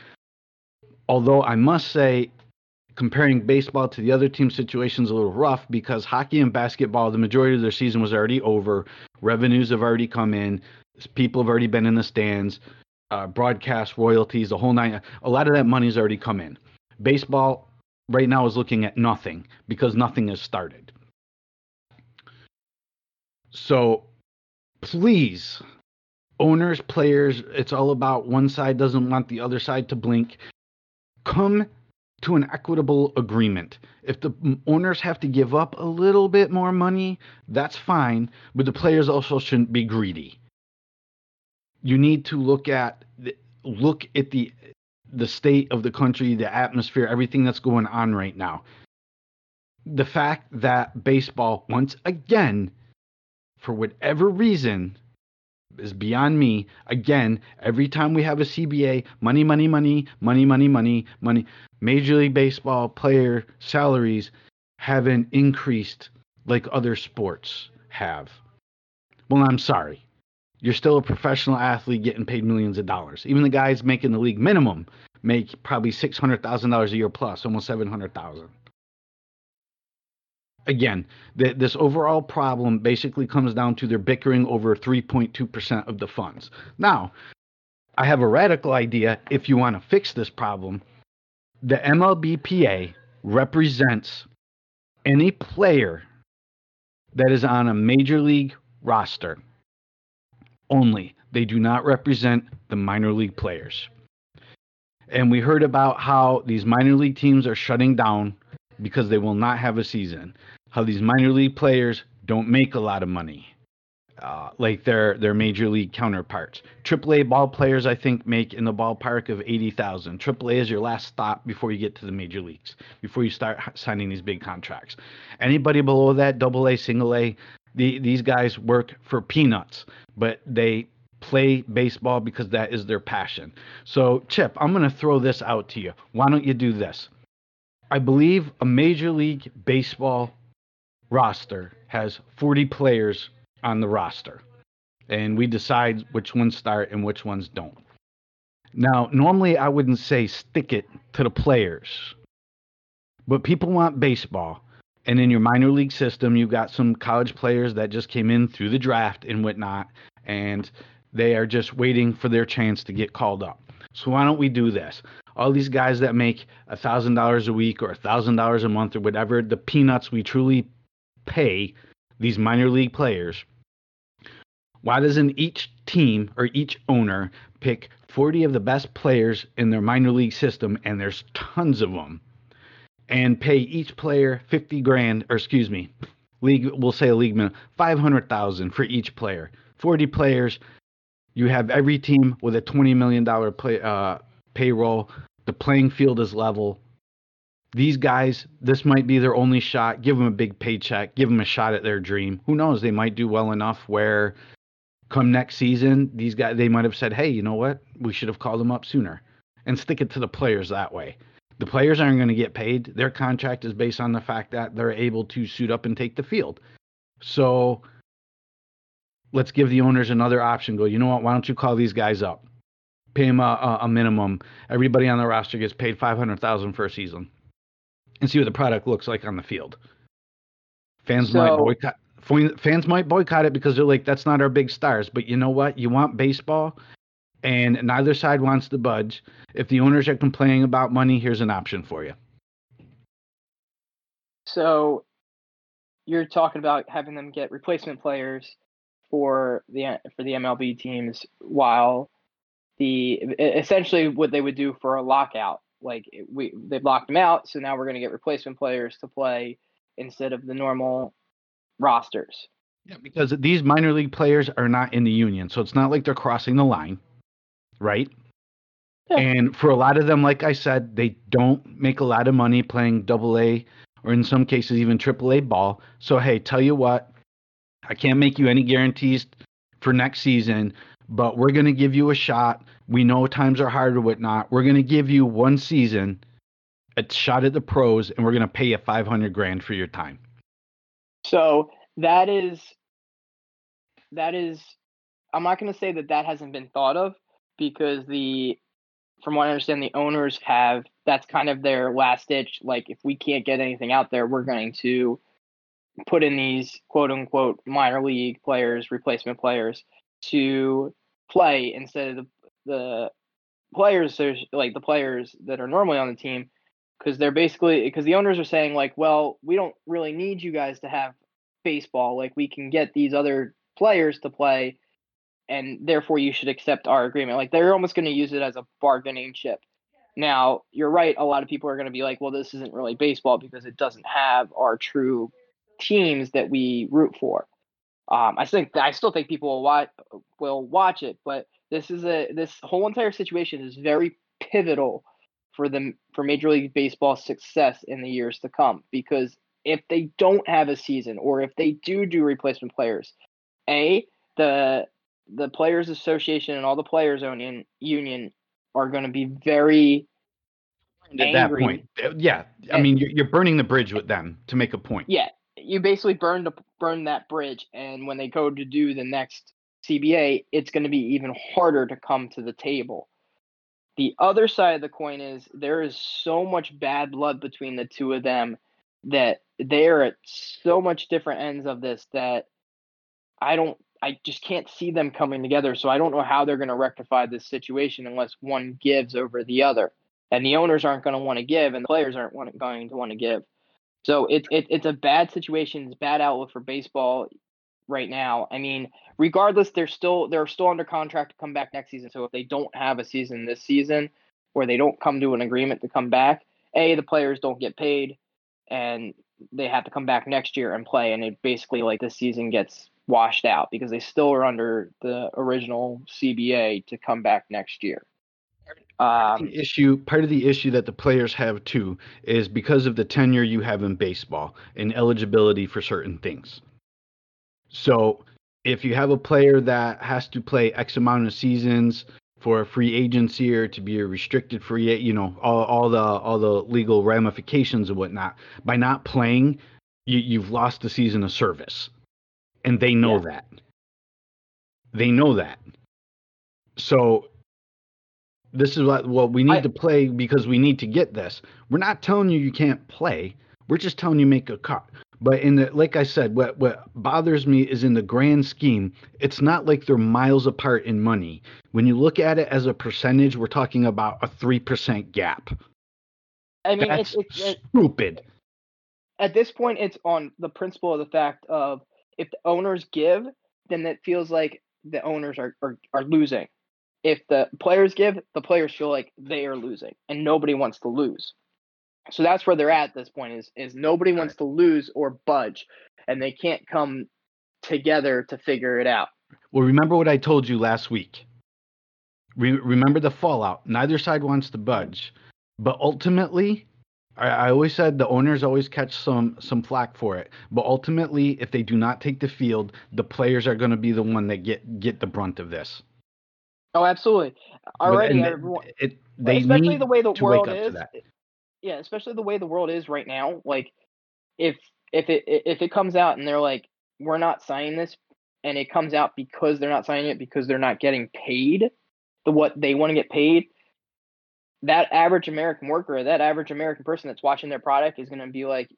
Although I must say, comparing baseball to the other team situations is a little rough because hockey and basketball, the majority of their season was already over. Revenues have already come in. People have already been in the stands. Uh, broadcast royalties, the whole nine. A lot of that money's already come in. Baseball, right now is looking at nothing because nothing has started. So please, owners, players, it's all about one side doesn't want the other side to blink. Come to an equitable agreement. If the owners have to give up a little bit more money, that's fine, but the players also shouldn't be greedy. You need to look at look at the the state of the country, the atmosphere, everything that's going on right now. The fact that baseball, once again, for whatever reason, is beyond me. Again, every time we have a CBA, money, money, money, money, money, money, money. Major League Baseball player salaries haven't increased like other sports have. Well, I'm sorry you're still a professional athlete getting paid millions of dollars. Even the guys making the league minimum make probably six hundred thousand dollars a year plus, almost seven hundred thousand. Again, the, this overall problem basically comes down to they're bickering over 3.2% of the funds. Now, I have a radical idea if you want to fix this problem. The MLBPA represents any player that is on a major league roster only. They do not represent the minor league players. And we heard about how these minor league teams are shutting down because they will not have a season. How these minor league players don't make a lot of money, uh, like their their major league counterparts. AAA ball players, I think, make in the ballpark of eighty thousand. AAA is your last stop before you get to the major leagues, before you start signing these big contracts. Anybody below that, double A, single A, the, these guys work for peanuts, but they play baseball because that is their passion. So, Chip, I'm going to throw this out to you. Why don't you do this? I believe a Major League Baseball roster has 40 players on the roster, and we decide which ones start and which ones don't. Now, normally I wouldn't say stick it to the players, but people want baseball. And in your minor league system, you've got some college players that just came in through the draft and whatnot. And They are just waiting for their chance to get called up. So why don't we do this? All these guys that make thousand dollars a week or thousand dollars a month or whatever the peanuts we truly pay these minor league players. Why doesn't each team or each owner pick 40 of the best players in their minor league system, and there's tons of them, and pay each player 50 grand, or excuse me, league, we'll say a league minimum, 500,000 for each player. 40 players, you have every team with a $20 million play, uh, payroll. The playing field is level. These guys, this might be their only shot. Give them a big paycheck. Give them a shot at their dream. Who knows? They might do well enough where come next season, these guys, they might have said, hey, you know what? We should have called them up sooner and stick it to the players that way. The players aren't going to get paid. Their contract is based on the fact that they're able to suit up and take the field. So let's give the owners another option. Go, you know what? Why don't you call these guys up? Pay them a, a minimum. Everybody on the roster gets paid five hundred thousand for a season, and see what the product looks like on the field. Fans so, might boycott. Fans might boycott it because they're like, that's not our big stars. But you know what? You want baseball, and neither side wants to budge. If the owners are complaining about money, here's an option for you. So you're talking about having them get replacement players for the for the MLB teams while the essentially what they would do for a lockout like we they've locked them out so now we're going to get replacement players to play instead of the normal rosters yeah because these minor league players are not in the union so it's not like they're crossing the line right yeah. and for a lot of them like i said they don't make a lot of money playing double a or in some cases even triple a ball so hey tell you what I can't make you any guarantees for next season, but we're going to give you a shot. We know times are hard or whatnot. We're going to give you one season, a shot at the pros, and we're going to pay you 500 grand for your time. So that is, that is, I'm not going to say that that hasn't been thought of because the, from what I understand, the owners have, that's kind of their last ditch. Like, if we can't get anything out there, we're going to put in these quote unquote minor league players, replacement players to play instead of the the players like the players that are normally on the team because they're basically because the owners are saying like well we don't really need you guys to have baseball like we can get these other players to play and therefore you should accept our agreement like they're almost going to use it as a bargaining chip now you're right a lot of people are going to be like well this isn't really baseball because it doesn't have our true teams that we root for. Um, I think I still think people will watch will watch it, but this is a this whole entire situation is very pivotal for them for Major League Baseball's success in the years to come. Because if they don't have a season, or if they do do replacement players, a the the players association and all the players union union are going to be very at that point. Uh, yeah, I mean you're, you're burning the bridge with them to make a point. Yeah, you basically burn the burn that bridge, and when they go to do the next CBA, it's going to be even harder to come to the table. The other side of the coin is there is so much bad blood between the two of them that they are at so much different ends of this that I don't I just can't see them coming together. So I don't know how they're going to rectify this situation unless one gives over the other. And the owners aren't going to want to give, and the players aren't going to want to give. So it's it, it's a bad situation. It's bad outlook for baseball right now. I mean, regardless, they're still they're still under contract to come back next season. So if they don't have a season this season, or they don't come to an agreement to come back, a the players don't get paid, and they have to come back next year and play. And it basically like this season gets washed out because they still are under the original CBA to come back next year. Um, the issue part of the issue that the players have too is because of the tenure you have in baseball and eligibility for certain things. So if you have a player that has to play X amount of seasons for a free agency or to be a restricted free, you know, all, all the all the legal ramifications and whatnot, by not playing, you, you've lost a season of service, and they know yeah. that. They know that. So this is what what we need I, to play because we need to get this. We're not telling you you can't play. We're just telling you make a cut. But in the like I said, what what bothers me is in the grand scheme, it's not like they're miles apart in money. When you look at it as a percentage, we're talking about a three percent gap. I mean, That's it's, it's, it, stupid. at this point, it's on the principle of the fact of if the owners give, then it feels like the owners are, are, are losing. If the players give, the players feel like they are losing, and nobody wants to lose. So that's where they're at at this point is is nobody wants to lose or budge, and they can't come together to figure it out. Well, remember what I told you last week. Re- remember the fallout. Neither side wants to budge, but ultimately, I, I always said the owners always catch some some flack for it. But ultimately, if they do not take the field, the players are going to be the one that get get the brunt of this. Oh, absolutely. Already, everyone, it, they especially need the way the world is. Yeah, especially the way the world is right now. Like, if if it if it comes out and they're like, we're not signing this, and it comes out because they're not signing it because they're not getting paid the what they want to get paid. That average American worker, that average American person that's watching their product is going to be like,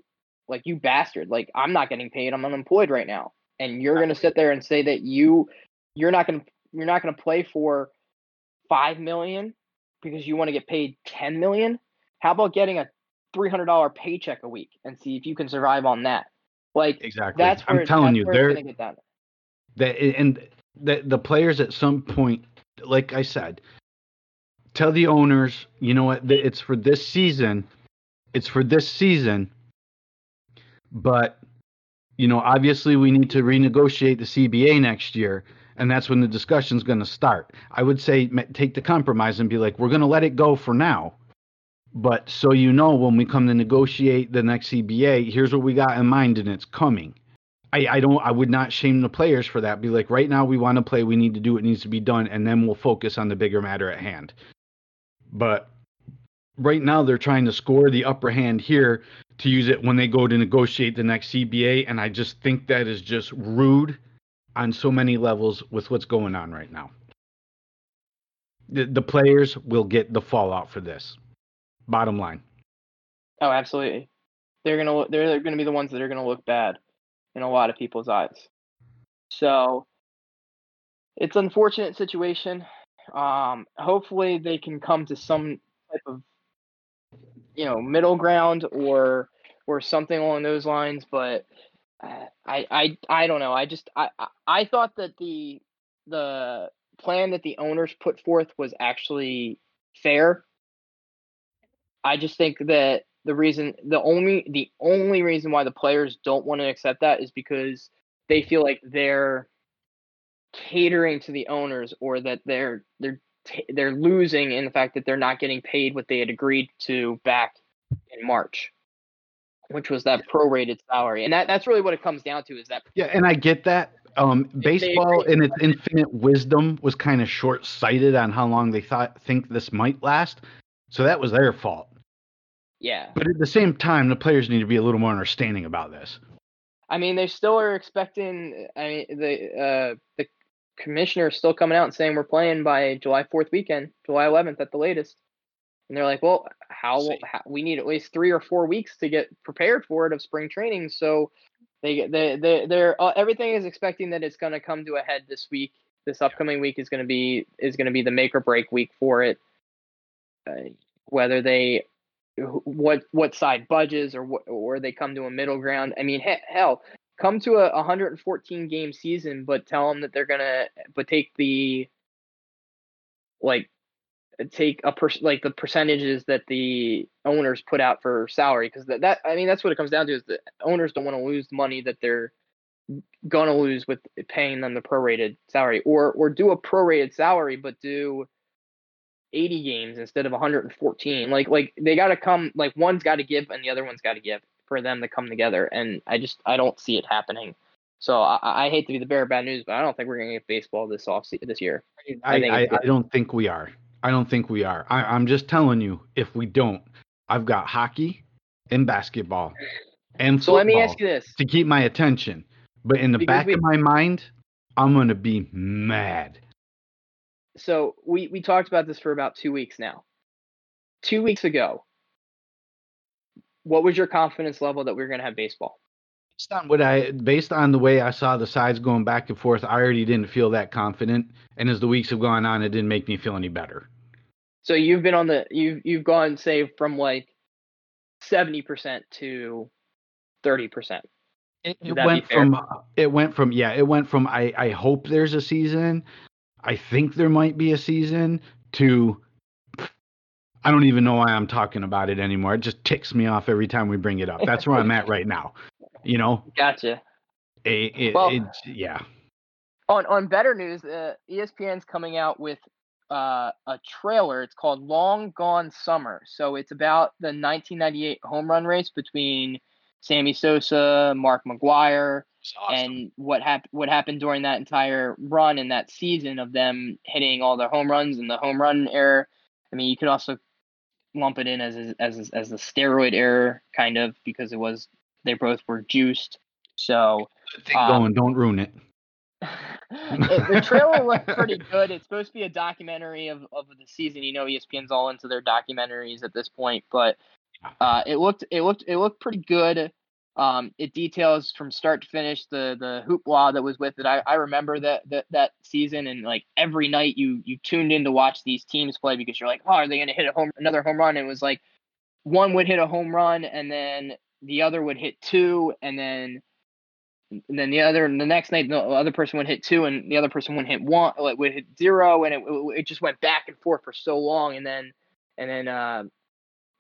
like you bastard, like I'm not getting paid, I'm unemployed right now, and you're going to sit there and say that you you're not going to you're not going to play for five million because you want to get paid ten million. How about getting a three hundred dollar paycheck a week and see if you can survive on that? Like Exactly. that's where I'm telling you, they're gonna get done. that and the the players at some point, like I said, tell the owners, you know what, it's for this season, it's for this season, but you know, obviously we need to renegotiate the CBA next year, and that's when the discussion's going to start. I would say take the compromise and be like, we're going to let it go for now. But so you know, when we come to negotiate the next CBA, here's what we got in mind, and it's coming. I, I don't I would not shame the players for that. Be like, right now we want to play, we need to do what needs to be done, and then we'll focus on the bigger matter at hand. But right now they're trying to score the upper hand here to use it when they go to negotiate the next CBA, and I just think that is just rude on so many levels with what's going on right now. The, the players will get the fallout for this. Bottom line. Oh, absolutely. They're gonna they're, gonna be the ones that are gonna look bad in a lot of people's eyes. So it's unfortunate situation. Um, hopefully they can come to some type of you know middle ground or or something along those lines. But uh, I I I don't know. I just I I, I thought that the the plan that the owners put forth was actually fair. I just think that the reason the only the only reason why the players don't want to accept that is because they feel like they're catering to the owners or that they're they're t- they're losing in the fact that they're not getting paid what they had agreed to back in March which was that prorated salary and that that's really what it comes down to is that Yeah, and I get that. Um, baseball, in its infinite wisdom, was kind of short-sighted on how long they thought think this might last. So that was their fault. yeah But at the same time, the players need to be a little more understanding about this. I mean, they still are expecting. I mean, the uh, the commissioner is still coming out and saying we're playing by July Fourth weekend, July 11th at the latest. And they're like, well, how, how we need at least three or four weeks to get prepared for it of spring training. So they they they they're uh, everything is expecting that it's going to come to a head this week. This upcoming week is going to be is going to be the make or break week for it. Uh, whether they what what side budges or what or they come to a middle ground. I mean, he- hell, come to a 114 game season, but tell them that they're gonna but take the like take a per like the percentages that the owners put out for salary because that, that I mean that's what it comes down to is the owners don't want to lose money that they're gonna lose with paying them the prorated salary or or do a prorated salary but do 80 games instead of 114 like like they got to come like one's got to give and the other one's got to give for them to come together and i just i don't see it happening so i, I hate to be the bearer of bad news but i don't think we're gonna get baseball this off this year I I, I, don't think we are. I don't think we are. I, I'm just telling you, if we don't, I've got hockey and basketball and so let me ask you this to keep my attention. But in the Because back we- of my mind, I'm gonna be mad. so we we talked about this for about two weeks now two weeks ago what was your confidence level that we are going to have baseball based on what I based on the way I saw the sides going back and forth, I already didn't feel that confident. And as the weeks have gone on, it didn't make me feel any better. So you've been on the you've you've gone say from like seventy percent to thirty percent. It, it went from it went from yeah it went from I I hope there's a season, I think there might be a season to I don't even know why I'm talking about it anymore. It just ticks me off every time we bring it up. That's where I'm at right now. You know. *laughs* Gotcha. It, it, well, yeah. On on better news, uh, ESPN's coming out with uh, a trailer. It's called Long Gone Summer. So it's about the 1998 home run race between Sammy Sosa, Mark McGwire, awesome. and what happened what happened during that entire run in that season of them hitting all their home runs and the home run error. I mean, you could also lump it in as as as the steroid error kind of because it was they both were juiced. So um, going, don't ruin it. *laughs* it, the trailer looked *laughs* pretty good. It's supposed to be a documentary of, of the season. You know, ESPN's all into their documentaries at this point, but uh, it looked it looked it looked pretty good. Um, it details from start to finish the the hoopla that was with it. I, I remember that, that that season and like every night you you tuned in to watch these teams play because you're like, oh, are they going to hit a home another home run? And it was like one would hit a home run and then the other would hit two and then and then the other the next night the other person would hit two and the other person would hit one would hit zero and it it just went back and forth for so long and then and then uh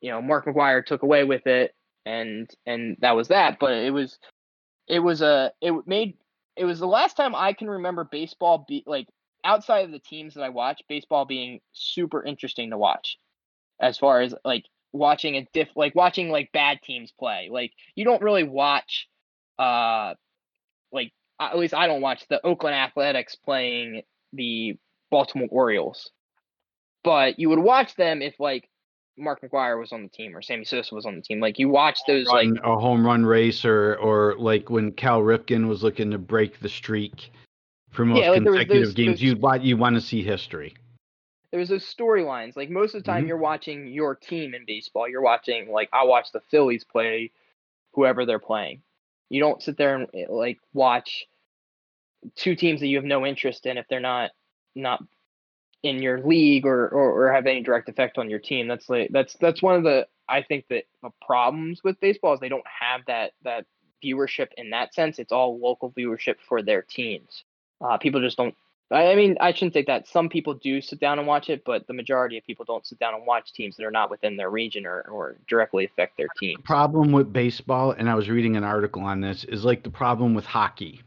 you know Mark McGwire took away with it and and that was that but it was it was a it made it was the last time I can remember baseball be like outside of the teams that I watch baseball being super interesting to watch as far as like watching a diff like watching like bad teams play like you don't really watch uh like at least I don't watch the Oakland Athletics playing the Baltimore Orioles. But you would watch them if like Mark McGwire was on the team or Sammy Sosa was on the team. Like you watch those run, like a home run race or or like when Cal Ripken was looking to break the streak for most yeah, like consecutive those, games. You want you want to see history. There was those storylines. Like most of the time, mm-hmm. you're watching your team in baseball. You're watching like I watch the Phillies play whoever they're playing. You don't sit there and like watch two teams that you have no interest in if they're not not in your league or, or, or have any direct effect on your team. That's like that's that's one of the I think that the problems with baseball is they don't have that that viewership in that sense. It's all local viewership for their teams. Uh, people just don't I mean, I shouldn't say that. Some people do sit down and watch it, but the majority of people don't sit down and watch teams that are not within their region or, or directly affect their team. Problem with baseball, and I was reading an article on this, is like the problem with hockey.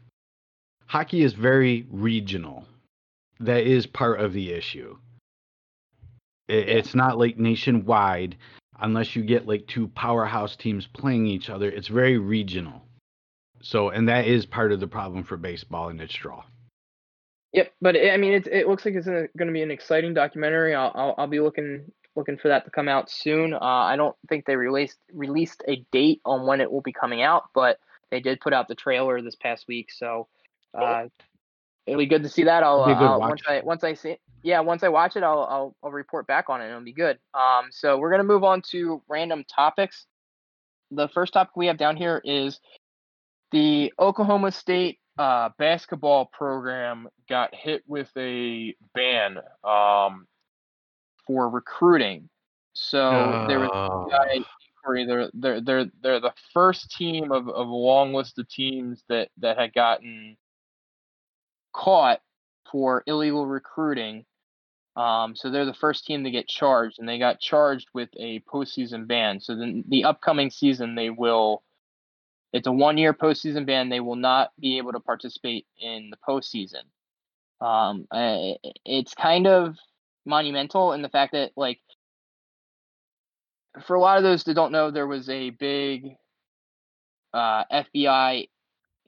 Hockey is very regional. That is part of the issue. It, it's not like nationwide unless you get like two powerhouse teams playing each other. It's very regional. So, and that is part of the problem for baseball and its draw. Yep, but it, I mean, it it looks like it's going to be an exciting documentary. I'll, I'll, I'll be looking looking for that to come out soon. Uh, I don't think they released released a date on when it will be coming out, but they did put out the trailer this past week, so uh, it'll be good to see that. I'll, I'll once I once I see yeah, once I watch it, I'll, I'll I'll report back on it. It'll be good. Um, so we're gonna move on to random topics. The first topic we have down here is the Oklahoma State uh, basketball program got hit with a ban um, for recruiting. So there was. They're, they're, they're, they're the first team of, of a long list of teams that, that had gotten caught for illegal recruiting. Um, so they're the first team to get charged, and they got charged with a postseason ban. So then the upcoming season, they will it's a one year postseason ban. They will not be able to participate in the postseason. Um, it's kind of monumental in the fact that, like, for a lot of those that don't know, there was a big uh, FBI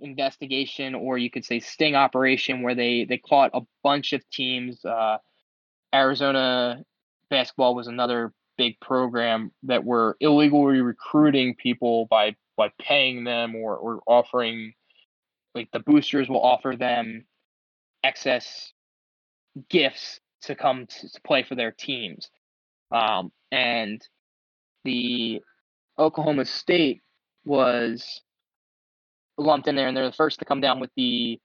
investigation, or you could say sting operation, where they they caught a bunch of teams. Uh, Arizona basketball was another big program that were illegally recruiting people by by paying them or, or offering like the boosters will offer them excess gifts to come to, to play for their teams. Um, and the Oklahoma State was lumped in there, and they're the first to come down with the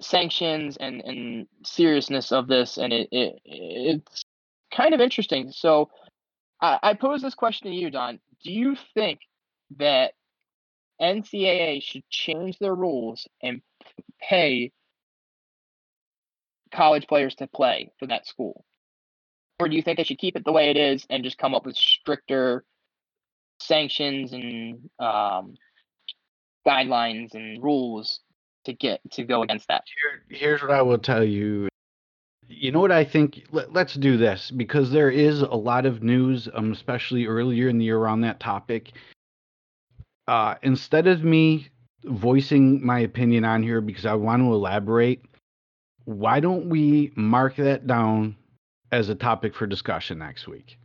sanctions and and seriousness of this, and it, it it's kind of interesting. So I, I pose this question to you, Don. Do you think that NCAA should change their rules and pay college players to play for that school? Or do you think they should keep it the way it is and just come up with stricter sanctions and um, guidelines and rules to get to go against that? Here, here's what I will tell you. You know what I think? Let, us do this because there is a lot of news, um, especially earlier in the year around that topic. Uh, instead of me voicing my opinion on here because I want to elaborate, why don't we mark that down as a topic for discussion next week?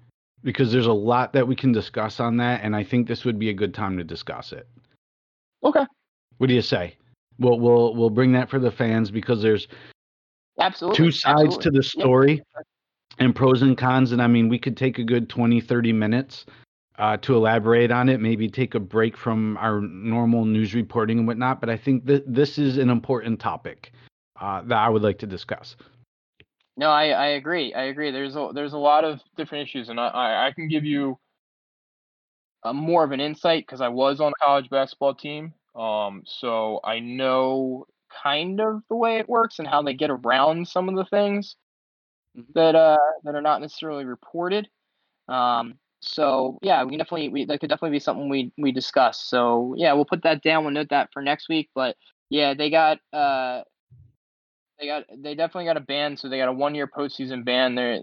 Because there's a lot that we can discuss on that, and I think this would be a good time to discuss it. Okay. What do you say? We'll we'll we'll bring that for the fans because there's absolutely two sides absolutely. to the story yep. and pros and cons. And I mean, we could take a good 20, 30 minutes uh, to elaborate on it, maybe take a break from our normal news reporting and whatnot. But I think that this is an important topic uh, that I would like to discuss. No, I, I agree. I agree. There's a there's a lot of different issues, and I I can give you a, more of an insight because I was on a college basketball team. Um, so I know kind of the way it works and how they get around some of the things mm-hmm. that uh that are not necessarily reported. Um, so yeah, we definitely we that could definitely be something we we discuss. So yeah, we'll put that down. We'll note that for next week. But yeah, they got uh they got they definitely got a ban. So they got a one year postseason ban. There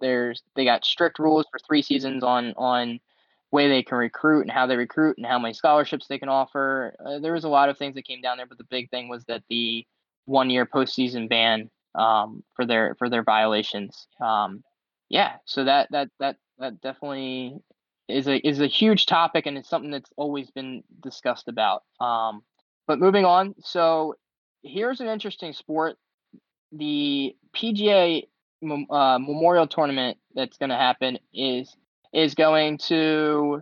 there's they got strict rules for three seasons on on way they can recruit and how they recruit and how many scholarships they can offer. Uh, there was a lot of things that came down there, but the big thing was that the one year postseason ban um, for their for their violations. Um, yeah, so that that that that definitely is a is a huge topic and it's something that's always been discussed about. Um, but moving on, so here's an interesting sport: the PGA uh, Memorial Tournament that's going to happen is is going to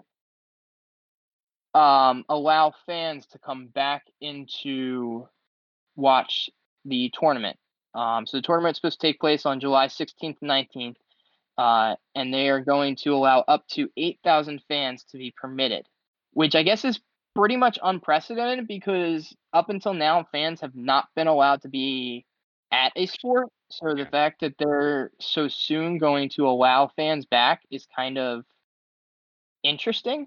um, allow fans to come back into watch the tournament. Um, so the tournament's supposed to take place on July 16th and 19th, uh, and they are going to allow up to 8,000 fans to be permitted, which I guess is pretty much unprecedented because up until now, fans have not been allowed to be at a sport. So the fact that they're so soon going to allow fans back is kind of interesting.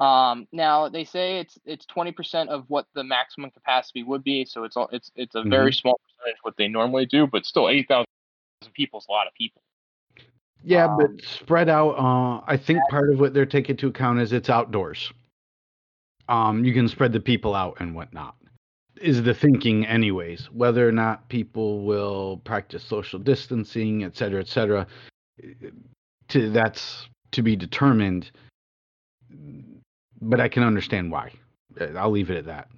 Um, now they say it's it's twenty percent of what the maximum capacity would be, so it's all, it's it's a mm-hmm. very small percentage what they normally do, but still eight thousand people is a lot of people. Yeah, um, but spread out. Uh, I think part of what they're taking into account is it's outdoors. Um, you can spread the people out and whatnot is the thinking anyways whether or not people will practice social distancing et cetera et cetera to that's to be determined. But i can understand why. I'll leave it at that.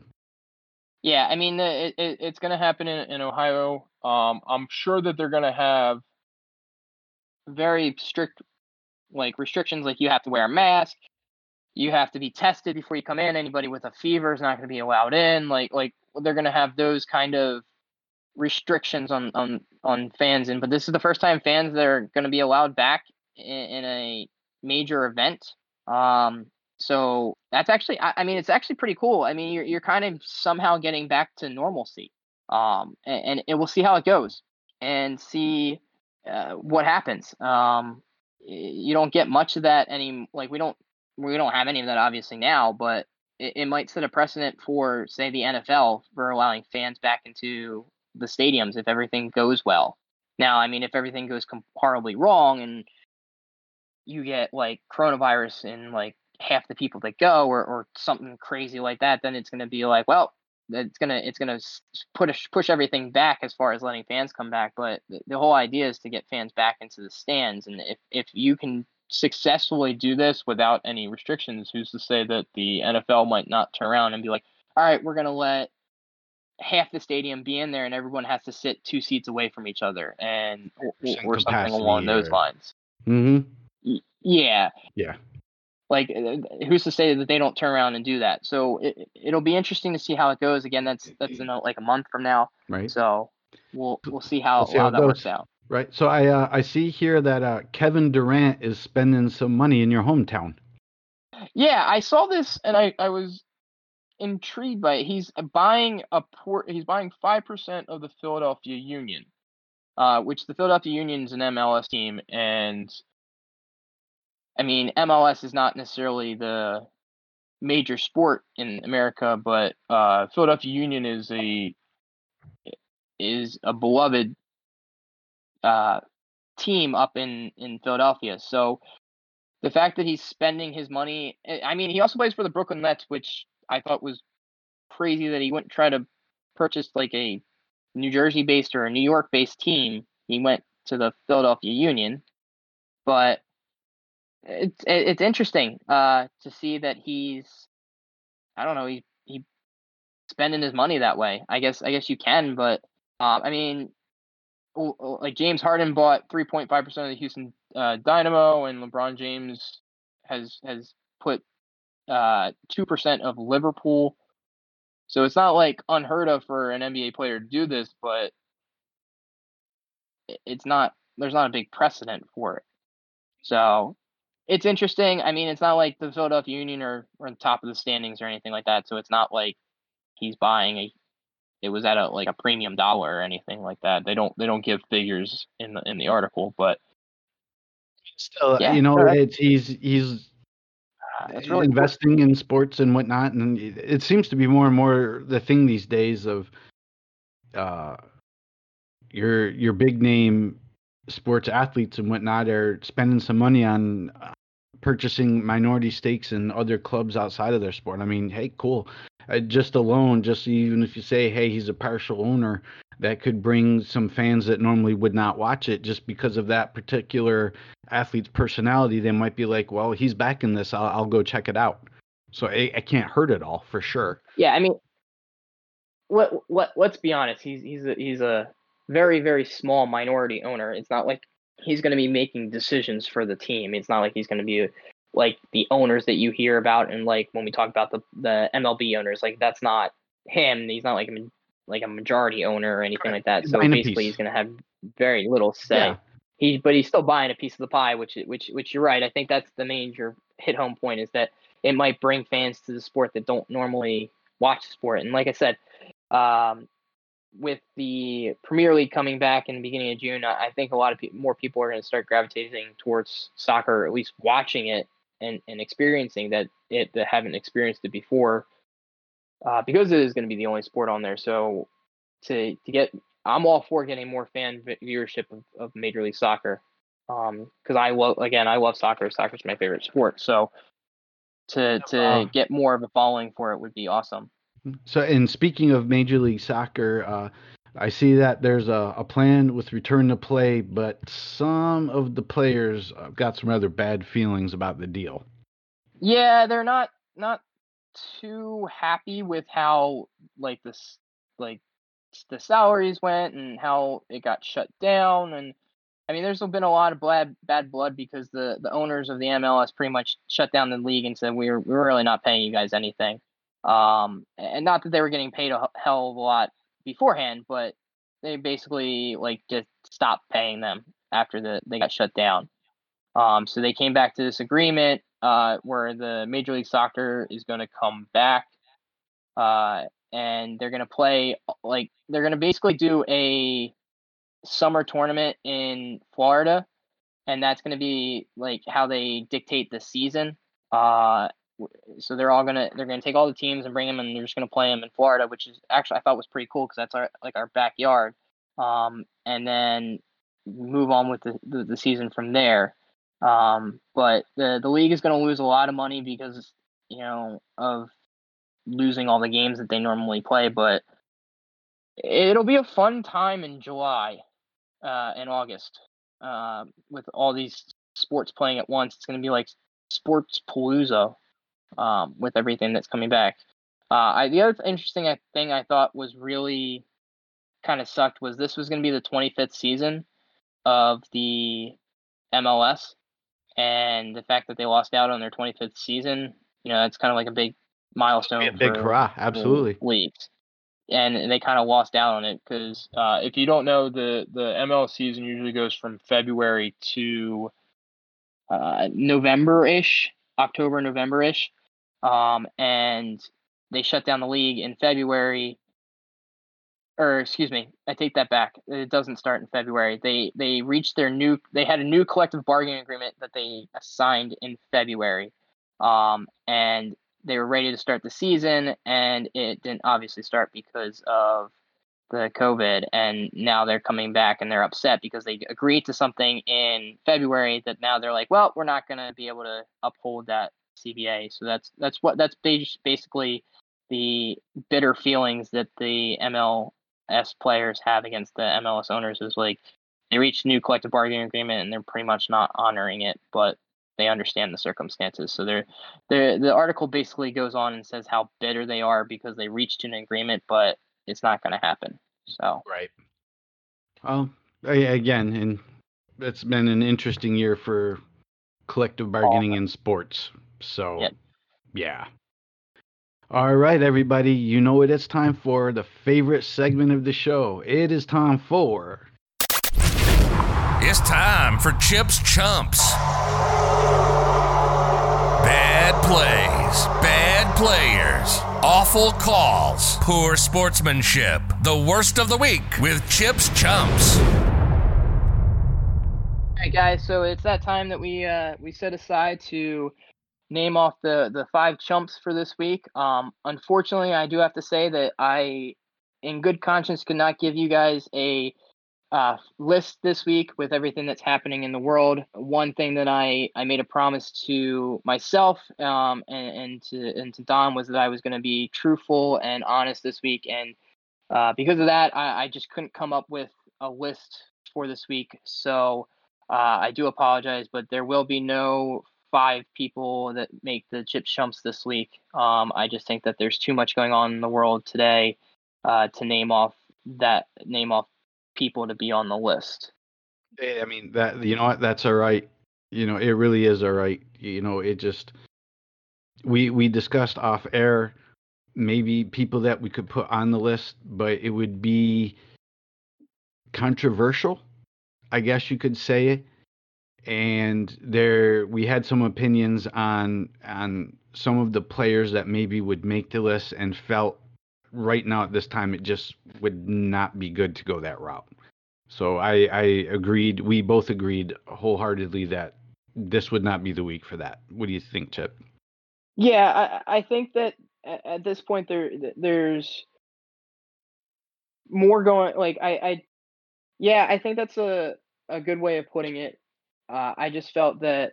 Yeah i mean it, it, it's going to happen in, in ohio. Um, i'm sure that they're going to have very strict like restrictions like you have to wear a mask you have to be tested before you come in anybody with a fever is not going to be allowed in like like they're going to have those kind of restrictions on on on fans in but this is the first time fans that are going to be allowed back in, in a major event. Um so that's actually I, I, mean it's actually pretty cool. I mean you're, you're kind of somehow getting back to normalcy. Um and, and, and we'll see how it goes and see uh, what happens. Um you don't get much of that any like we don't we don't have any of that obviously now but it, it might set a precedent for, say, the NFL for allowing fans back into the stadiums if everything goes well. Now, I mean, if everything goes horribly wrong and you get like coronavirus in like half the people that go or, or something crazy like that, then it's going to be like, well, it's gonna it's gonna push push everything back as far as letting fans come back. But the, the whole idea is to get fans back into the stands, and if if you can successfully do this without any restrictions, who's to say that the NFL might not turn around and be like, all right, we're going to let half the stadium be in there and everyone has to sit two seats away from each other and or, or something along those lines. Mm-hmm. Yeah. Yeah. like uh, who's to say that they don't turn around and do that? So it, it'll be interesting to see how it goes. Again, that's that's in a, like a month from now. Right. So we'll we'll see how, We'll see how, how that goes. works out. Right. So I uh, I see here that uh, Kevin Durant is spending some money in your hometown. Yeah, I saw this and I, I was intrigued by it. He's buying a port. He's buying five percent of the Philadelphia Union, uh, which the Philadelphia Union is an MLS team, and I mean MLS is not necessarily the major sport in America, but uh, Philadelphia Union is a is a beloved uh, team up in in Philadelphia. So the fact that he's spending his money, eh, I mean, he also plays for the Brooklyn Nets, which I thought was crazy that he wouldn't try to purchase like a New Jersey based or a New York based team. He went to the Philadelphia Union, but it's it's interesting uh, to see that he's I don't know he he spending his money that way. I guess I guess you can, but um, I mean, like James Harden bought three point five percent of the Houston uh, Dynamo, and LeBron James has has put uh, two percent of Liverpool. So it's not like unheard of for an NBA player to do this, but it's not. There's not a big precedent for it. So it's interesting. I mean, it's not like the Philadelphia Union are, are on top of the standings or anything like that. So it's not like he's buying a. It was at a like a premium dollar or anything like that. They don't they don't give figures in the in the article, but Still, Yeah, you know, no, that- it's he's he's uh, it's really cool. investing in sports and whatnot, and it, it seems to be more and more the thing these days of uh, your your big name sports athletes and whatnot are spending some money on uh, purchasing minority stakes in other clubs outside of their sport. I mean, hey, cool. Uh, just alone, just even if you say, hey, he's a partial owner, that could bring some fans that normally would not watch it just because of that particular athlete's personality. They might be like, well, he's back in this. I'll, I'll go check it out. So it, can't hurt at all for sure. Yeah, I mean, what let let's be honest. He's he's a, he's a very very small minority owner. It's not like he's going to be making decisions for the team. It's not like he's going to be like the owners that you hear about and like when we talk about the the MLB owners. Like that's not him. He's not like a like a majority owner or anything like that. He's So basically, he's going to have very little say. Yeah. He but he's still buying a piece of the pie, which which which you're right. I think that's the major hit home point is that it might bring fans to the sport that don't normally watch the sport. And like I said, um, with the Premier League coming back in the beginning of June, I I think a lot of pe- more people are going to start gravitating towards soccer, or at least watching it and, and experiencing that it that haven't experienced it before, uh, because it is going to be the only sport on there. So to to get, I'm all for getting more fan viewership of, of Major League Soccer, Um because I love again I love soccer. Soccer's my favorite sport. So to to Uh, get more of a following for it would be awesome. So, and speaking of Major League Soccer, uh, I see that there's a, a plan with return to play, but some of the players uh, got some rather bad feelings about the deal. Yeah, they're not not too happy with how like this like the salaries went and how it got shut down and I mean there's been a lot of bad bad blood because the the owners of the MLS pretty much shut down the league and said we're we're really not paying you guys anything. Um and not that they were getting paid a hell of a lot beforehand, but they basically like just stopped paying them after the they got shut down. Um, so they came back to this agreement uh, where the Major League Soccer is going to come back, uh, and they're going to play like they're going to basically do a summer tournament in Florida, and that's going to be like how they dictate the season. Uh, so they're all gonna they're gonna take all the teams and bring them, and they're just gonna play them in Florida, which is actually I thought was pretty cool because that's our like our backyard. Um, and then move on with the, the, the season from there. Um, but the the league is to lose a lot of money because you know of losing all the games that they normally play. But it'll be a fun time in July uh, and August uh, with all these sports playing at once. It's to be like sports palooza um, with everything that's coming back. Uh, I, the other interesting thing I thought was really kind of sucked was this was going to be the 25th season of the MLS and the fact that they lost out on their 25th season, you know, that's kind of like a big milestone. a big for hurrah, absolutely. Leagues, and they kind of lost out on it because uh, if you don't know, the the ML season usually goes from February to uh, November ish, October, November ish, um, and they shut down the league in February or excuse me, I take that back. It doesn't start in February. They they reached their new they had a new collective bargaining agreement that they signed in February. Um, and they were ready to start the season and it didn't obviously start because of the COVID and now they're coming back and they're upset because they agreed to something in February that now they're like, well, we're not going to be able to uphold that CBA. So that's that's what that's basically the bitter feelings that the MLS players have against the MLS owners is like they reached a new collective bargaining agreement and they're pretty much not honoring it, but they understand the circumstances. So they're, they're the article basically goes on and says how bitter they are because they reached an agreement, but it's not going to happen. So right. Well, again, and it's been an interesting year for collective bargaining in sports. So yep. yeah. All right, everybody, you know what it's time for the favorite segment of the show. It is time for. It's time for Chips Chumps. Bad plays, bad players, awful calls, poor sportsmanship. The worst of the week with Chips Chumps. All right, guys. So it's that time that we uh, we set aside to name off the the five chumps for this week. Um, unfortunately, I do have to say that I, in good conscience, could not give you guys a uh, list this week with everything that's happening in the world. One thing that I I made a promise to myself um, and, and to and to Don was that I was going to be truthful and honest this week, and uh, because of that, I, I just couldn't come up with a list for this week. So. Uh, I do apologize, but there will be no five people that make the chip chumps this week. Um, I just think that there's too much going on in the world today uh, to name off that name off people to be on the list. Eh, I mean that you know what that's all right. You know it really is all right. You know it just we we discussed off air maybe people that we could put on the list, but it would be controversial. I guess you could say it. and there we had some opinions on on some of the players that maybe would make the list and felt right now at this time it just would not be good to go that route. So I, I agreed. We both agreed wholeheartedly that this would not be the week for that. What do you think, Chip? Yeah, I, I think that at this point there there's more going. Like I, I, yeah, I think that's a a good way of putting it. Uh, I just felt that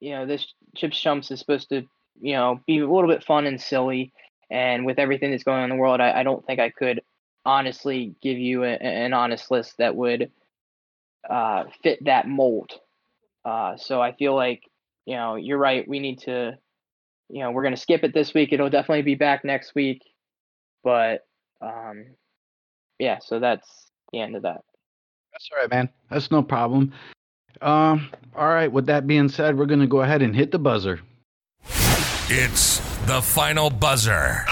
you know this Chips Chumps is supposed to you know be a little bit fun and silly, and with everything that's going on in the world, I, I don't think I could honestly give you a, an honest list that would uh, fit that mold. Uh, so I feel like you know you're right. We need to you know we're gonna skip it this week. It'll definitely be back next week, but um, yeah. So that's the end of that. That's all right, man. That's no problem. Um, all right, with that being said, we're going to go ahead and hit the buzzer. It's the final buzzer.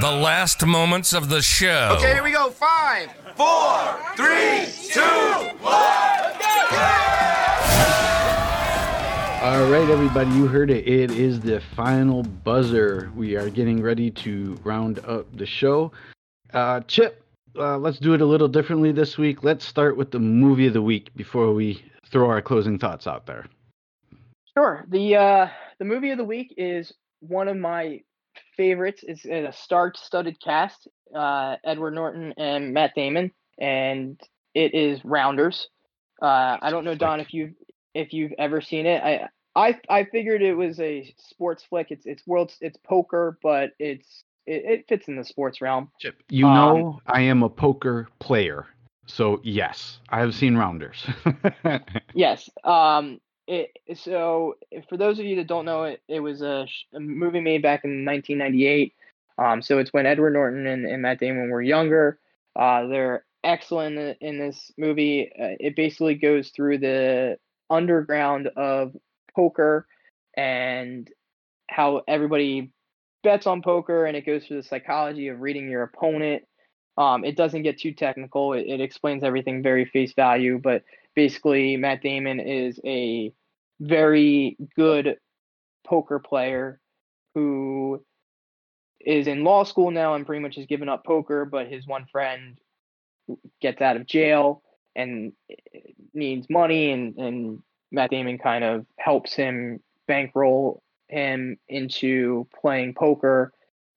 The last moments of the show. Okay, here we go. Five, four, three, two, one. All right, everybody, you heard it. It is the final buzzer. We are getting ready to round up the show. Uh, Chip, uh, let's do it a little differently this week. Let's start with the movie of the week before we throw our closing thoughts out there. Sure. The uh, the movie of the week is one of my favorites. It's a star-studded cast: uh, Edward Norton and Matt Damon, and it is Rounders. Uh, I don't know, Don, if you if you've ever seen it. I I I figured it was a sports flick. It's it's world it's poker, but it's it, it fits in the sports realm. Chip, you um, know I am a poker player. So yes, I have seen Rounders. *laughs* yes. Um. It, so for those of you that don't know it, it was a, a movie made back in 1998. Um. So it's when Edward Norton and, and Matt Damon were younger. Uh. They're excellent in, in this movie. Uh, it basically goes through the underground of poker and how everybody bets on poker and it goes through the psychology of reading your opponent. Um, it doesn't get too technical. It, it explains everything very face value, but basically Matt Damon is a very good poker player who is in law school now and pretty much has given up poker, but his one friend gets out of jail and eh, needs money and, and Matt Damon kind of helps him bankroll him into playing poker.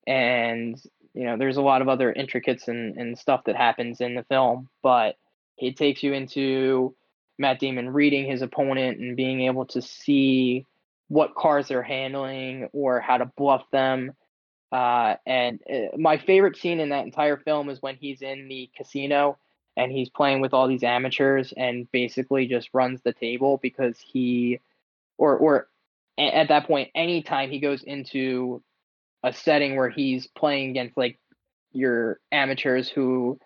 And you know there's a lot of other intricates and, and stuff that happens in the film but it takes you into matt damon reading his opponent and being able to see what cars they're handling or how to bluff them. Uh, and uh, my favorite scene in that entire film is when he's in the casino and he's playing with all these amateurs and basically just runs the table because he or or at that point anytime he goes into a setting where he's playing against like your amateurs who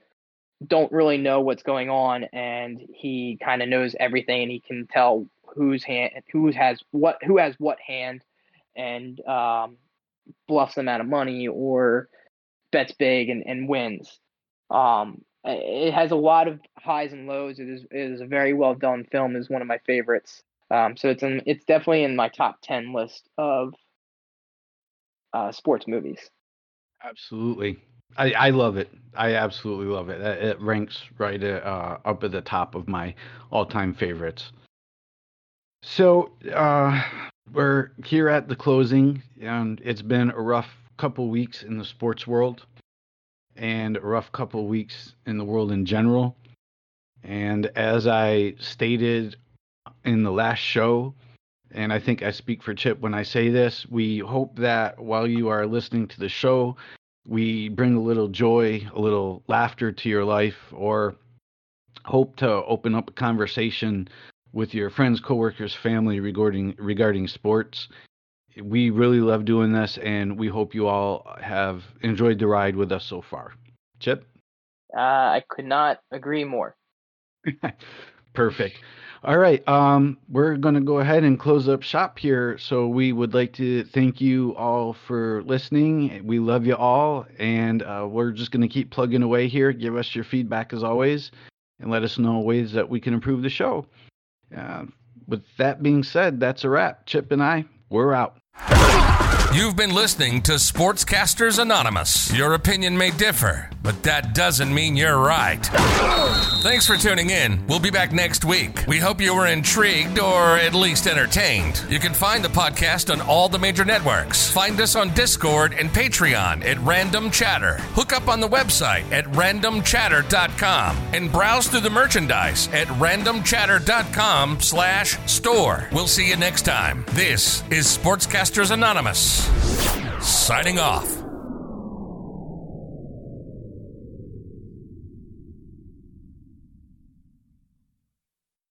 don't really know what's going on and he kind of knows everything and he can tell whose hand who has what who has what hand and um, bluffs them out of money or bets big and, and wins um, it has a lot of highs and lows. It is it is a very well done film. Is one of my favorites. Um, so it's in, it's definitely in my top ten list of uh, sports movies. Absolutely, I, I love it. I absolutely love it. It ranks right uh, up at the top of my all time favorites. So uh, we're here at the closing, and it's been a rough couple weeks in the sports world and a rough couple weeks in the world in general. And as I stated in the last show, and I think I speak for Chip when I say this, we hope that while you are listening to the show, we bring a little joy, a little laughter to your life, or hope to open up a conversation with your friends, coworkers, family regarding regarding sports we really love doing this, and we hope you all have enjoyed the ride with us so far. Chip? Uh, I could not agree more. *laughs* Perfect. All right. Um, we're going to go ahead and close up shop here. So we would like to thank you all for listening. We love you all, and uh, we're just going to keep plugging away here. Give us your feedback as always, and let us know ways that we can improve the show. Uh, with that being said, that's a wrap. Chip and I, we're out. You've been listening to Sportscasters Anonymous. Your opinion may differ, but that doesn't mean you're right. Thanks for tuning in. We'll be back next week. We hope you were intrigued or at least entertained. You can find the podcast on all the major networks. Find us on Discord and Patreon at Random Chatter. Hook up on the website at randomchatter.com and browse through the merchandise at randomchatter.com slash store. We'll see you next time. This is Sportscasters Anonymous. Signing off.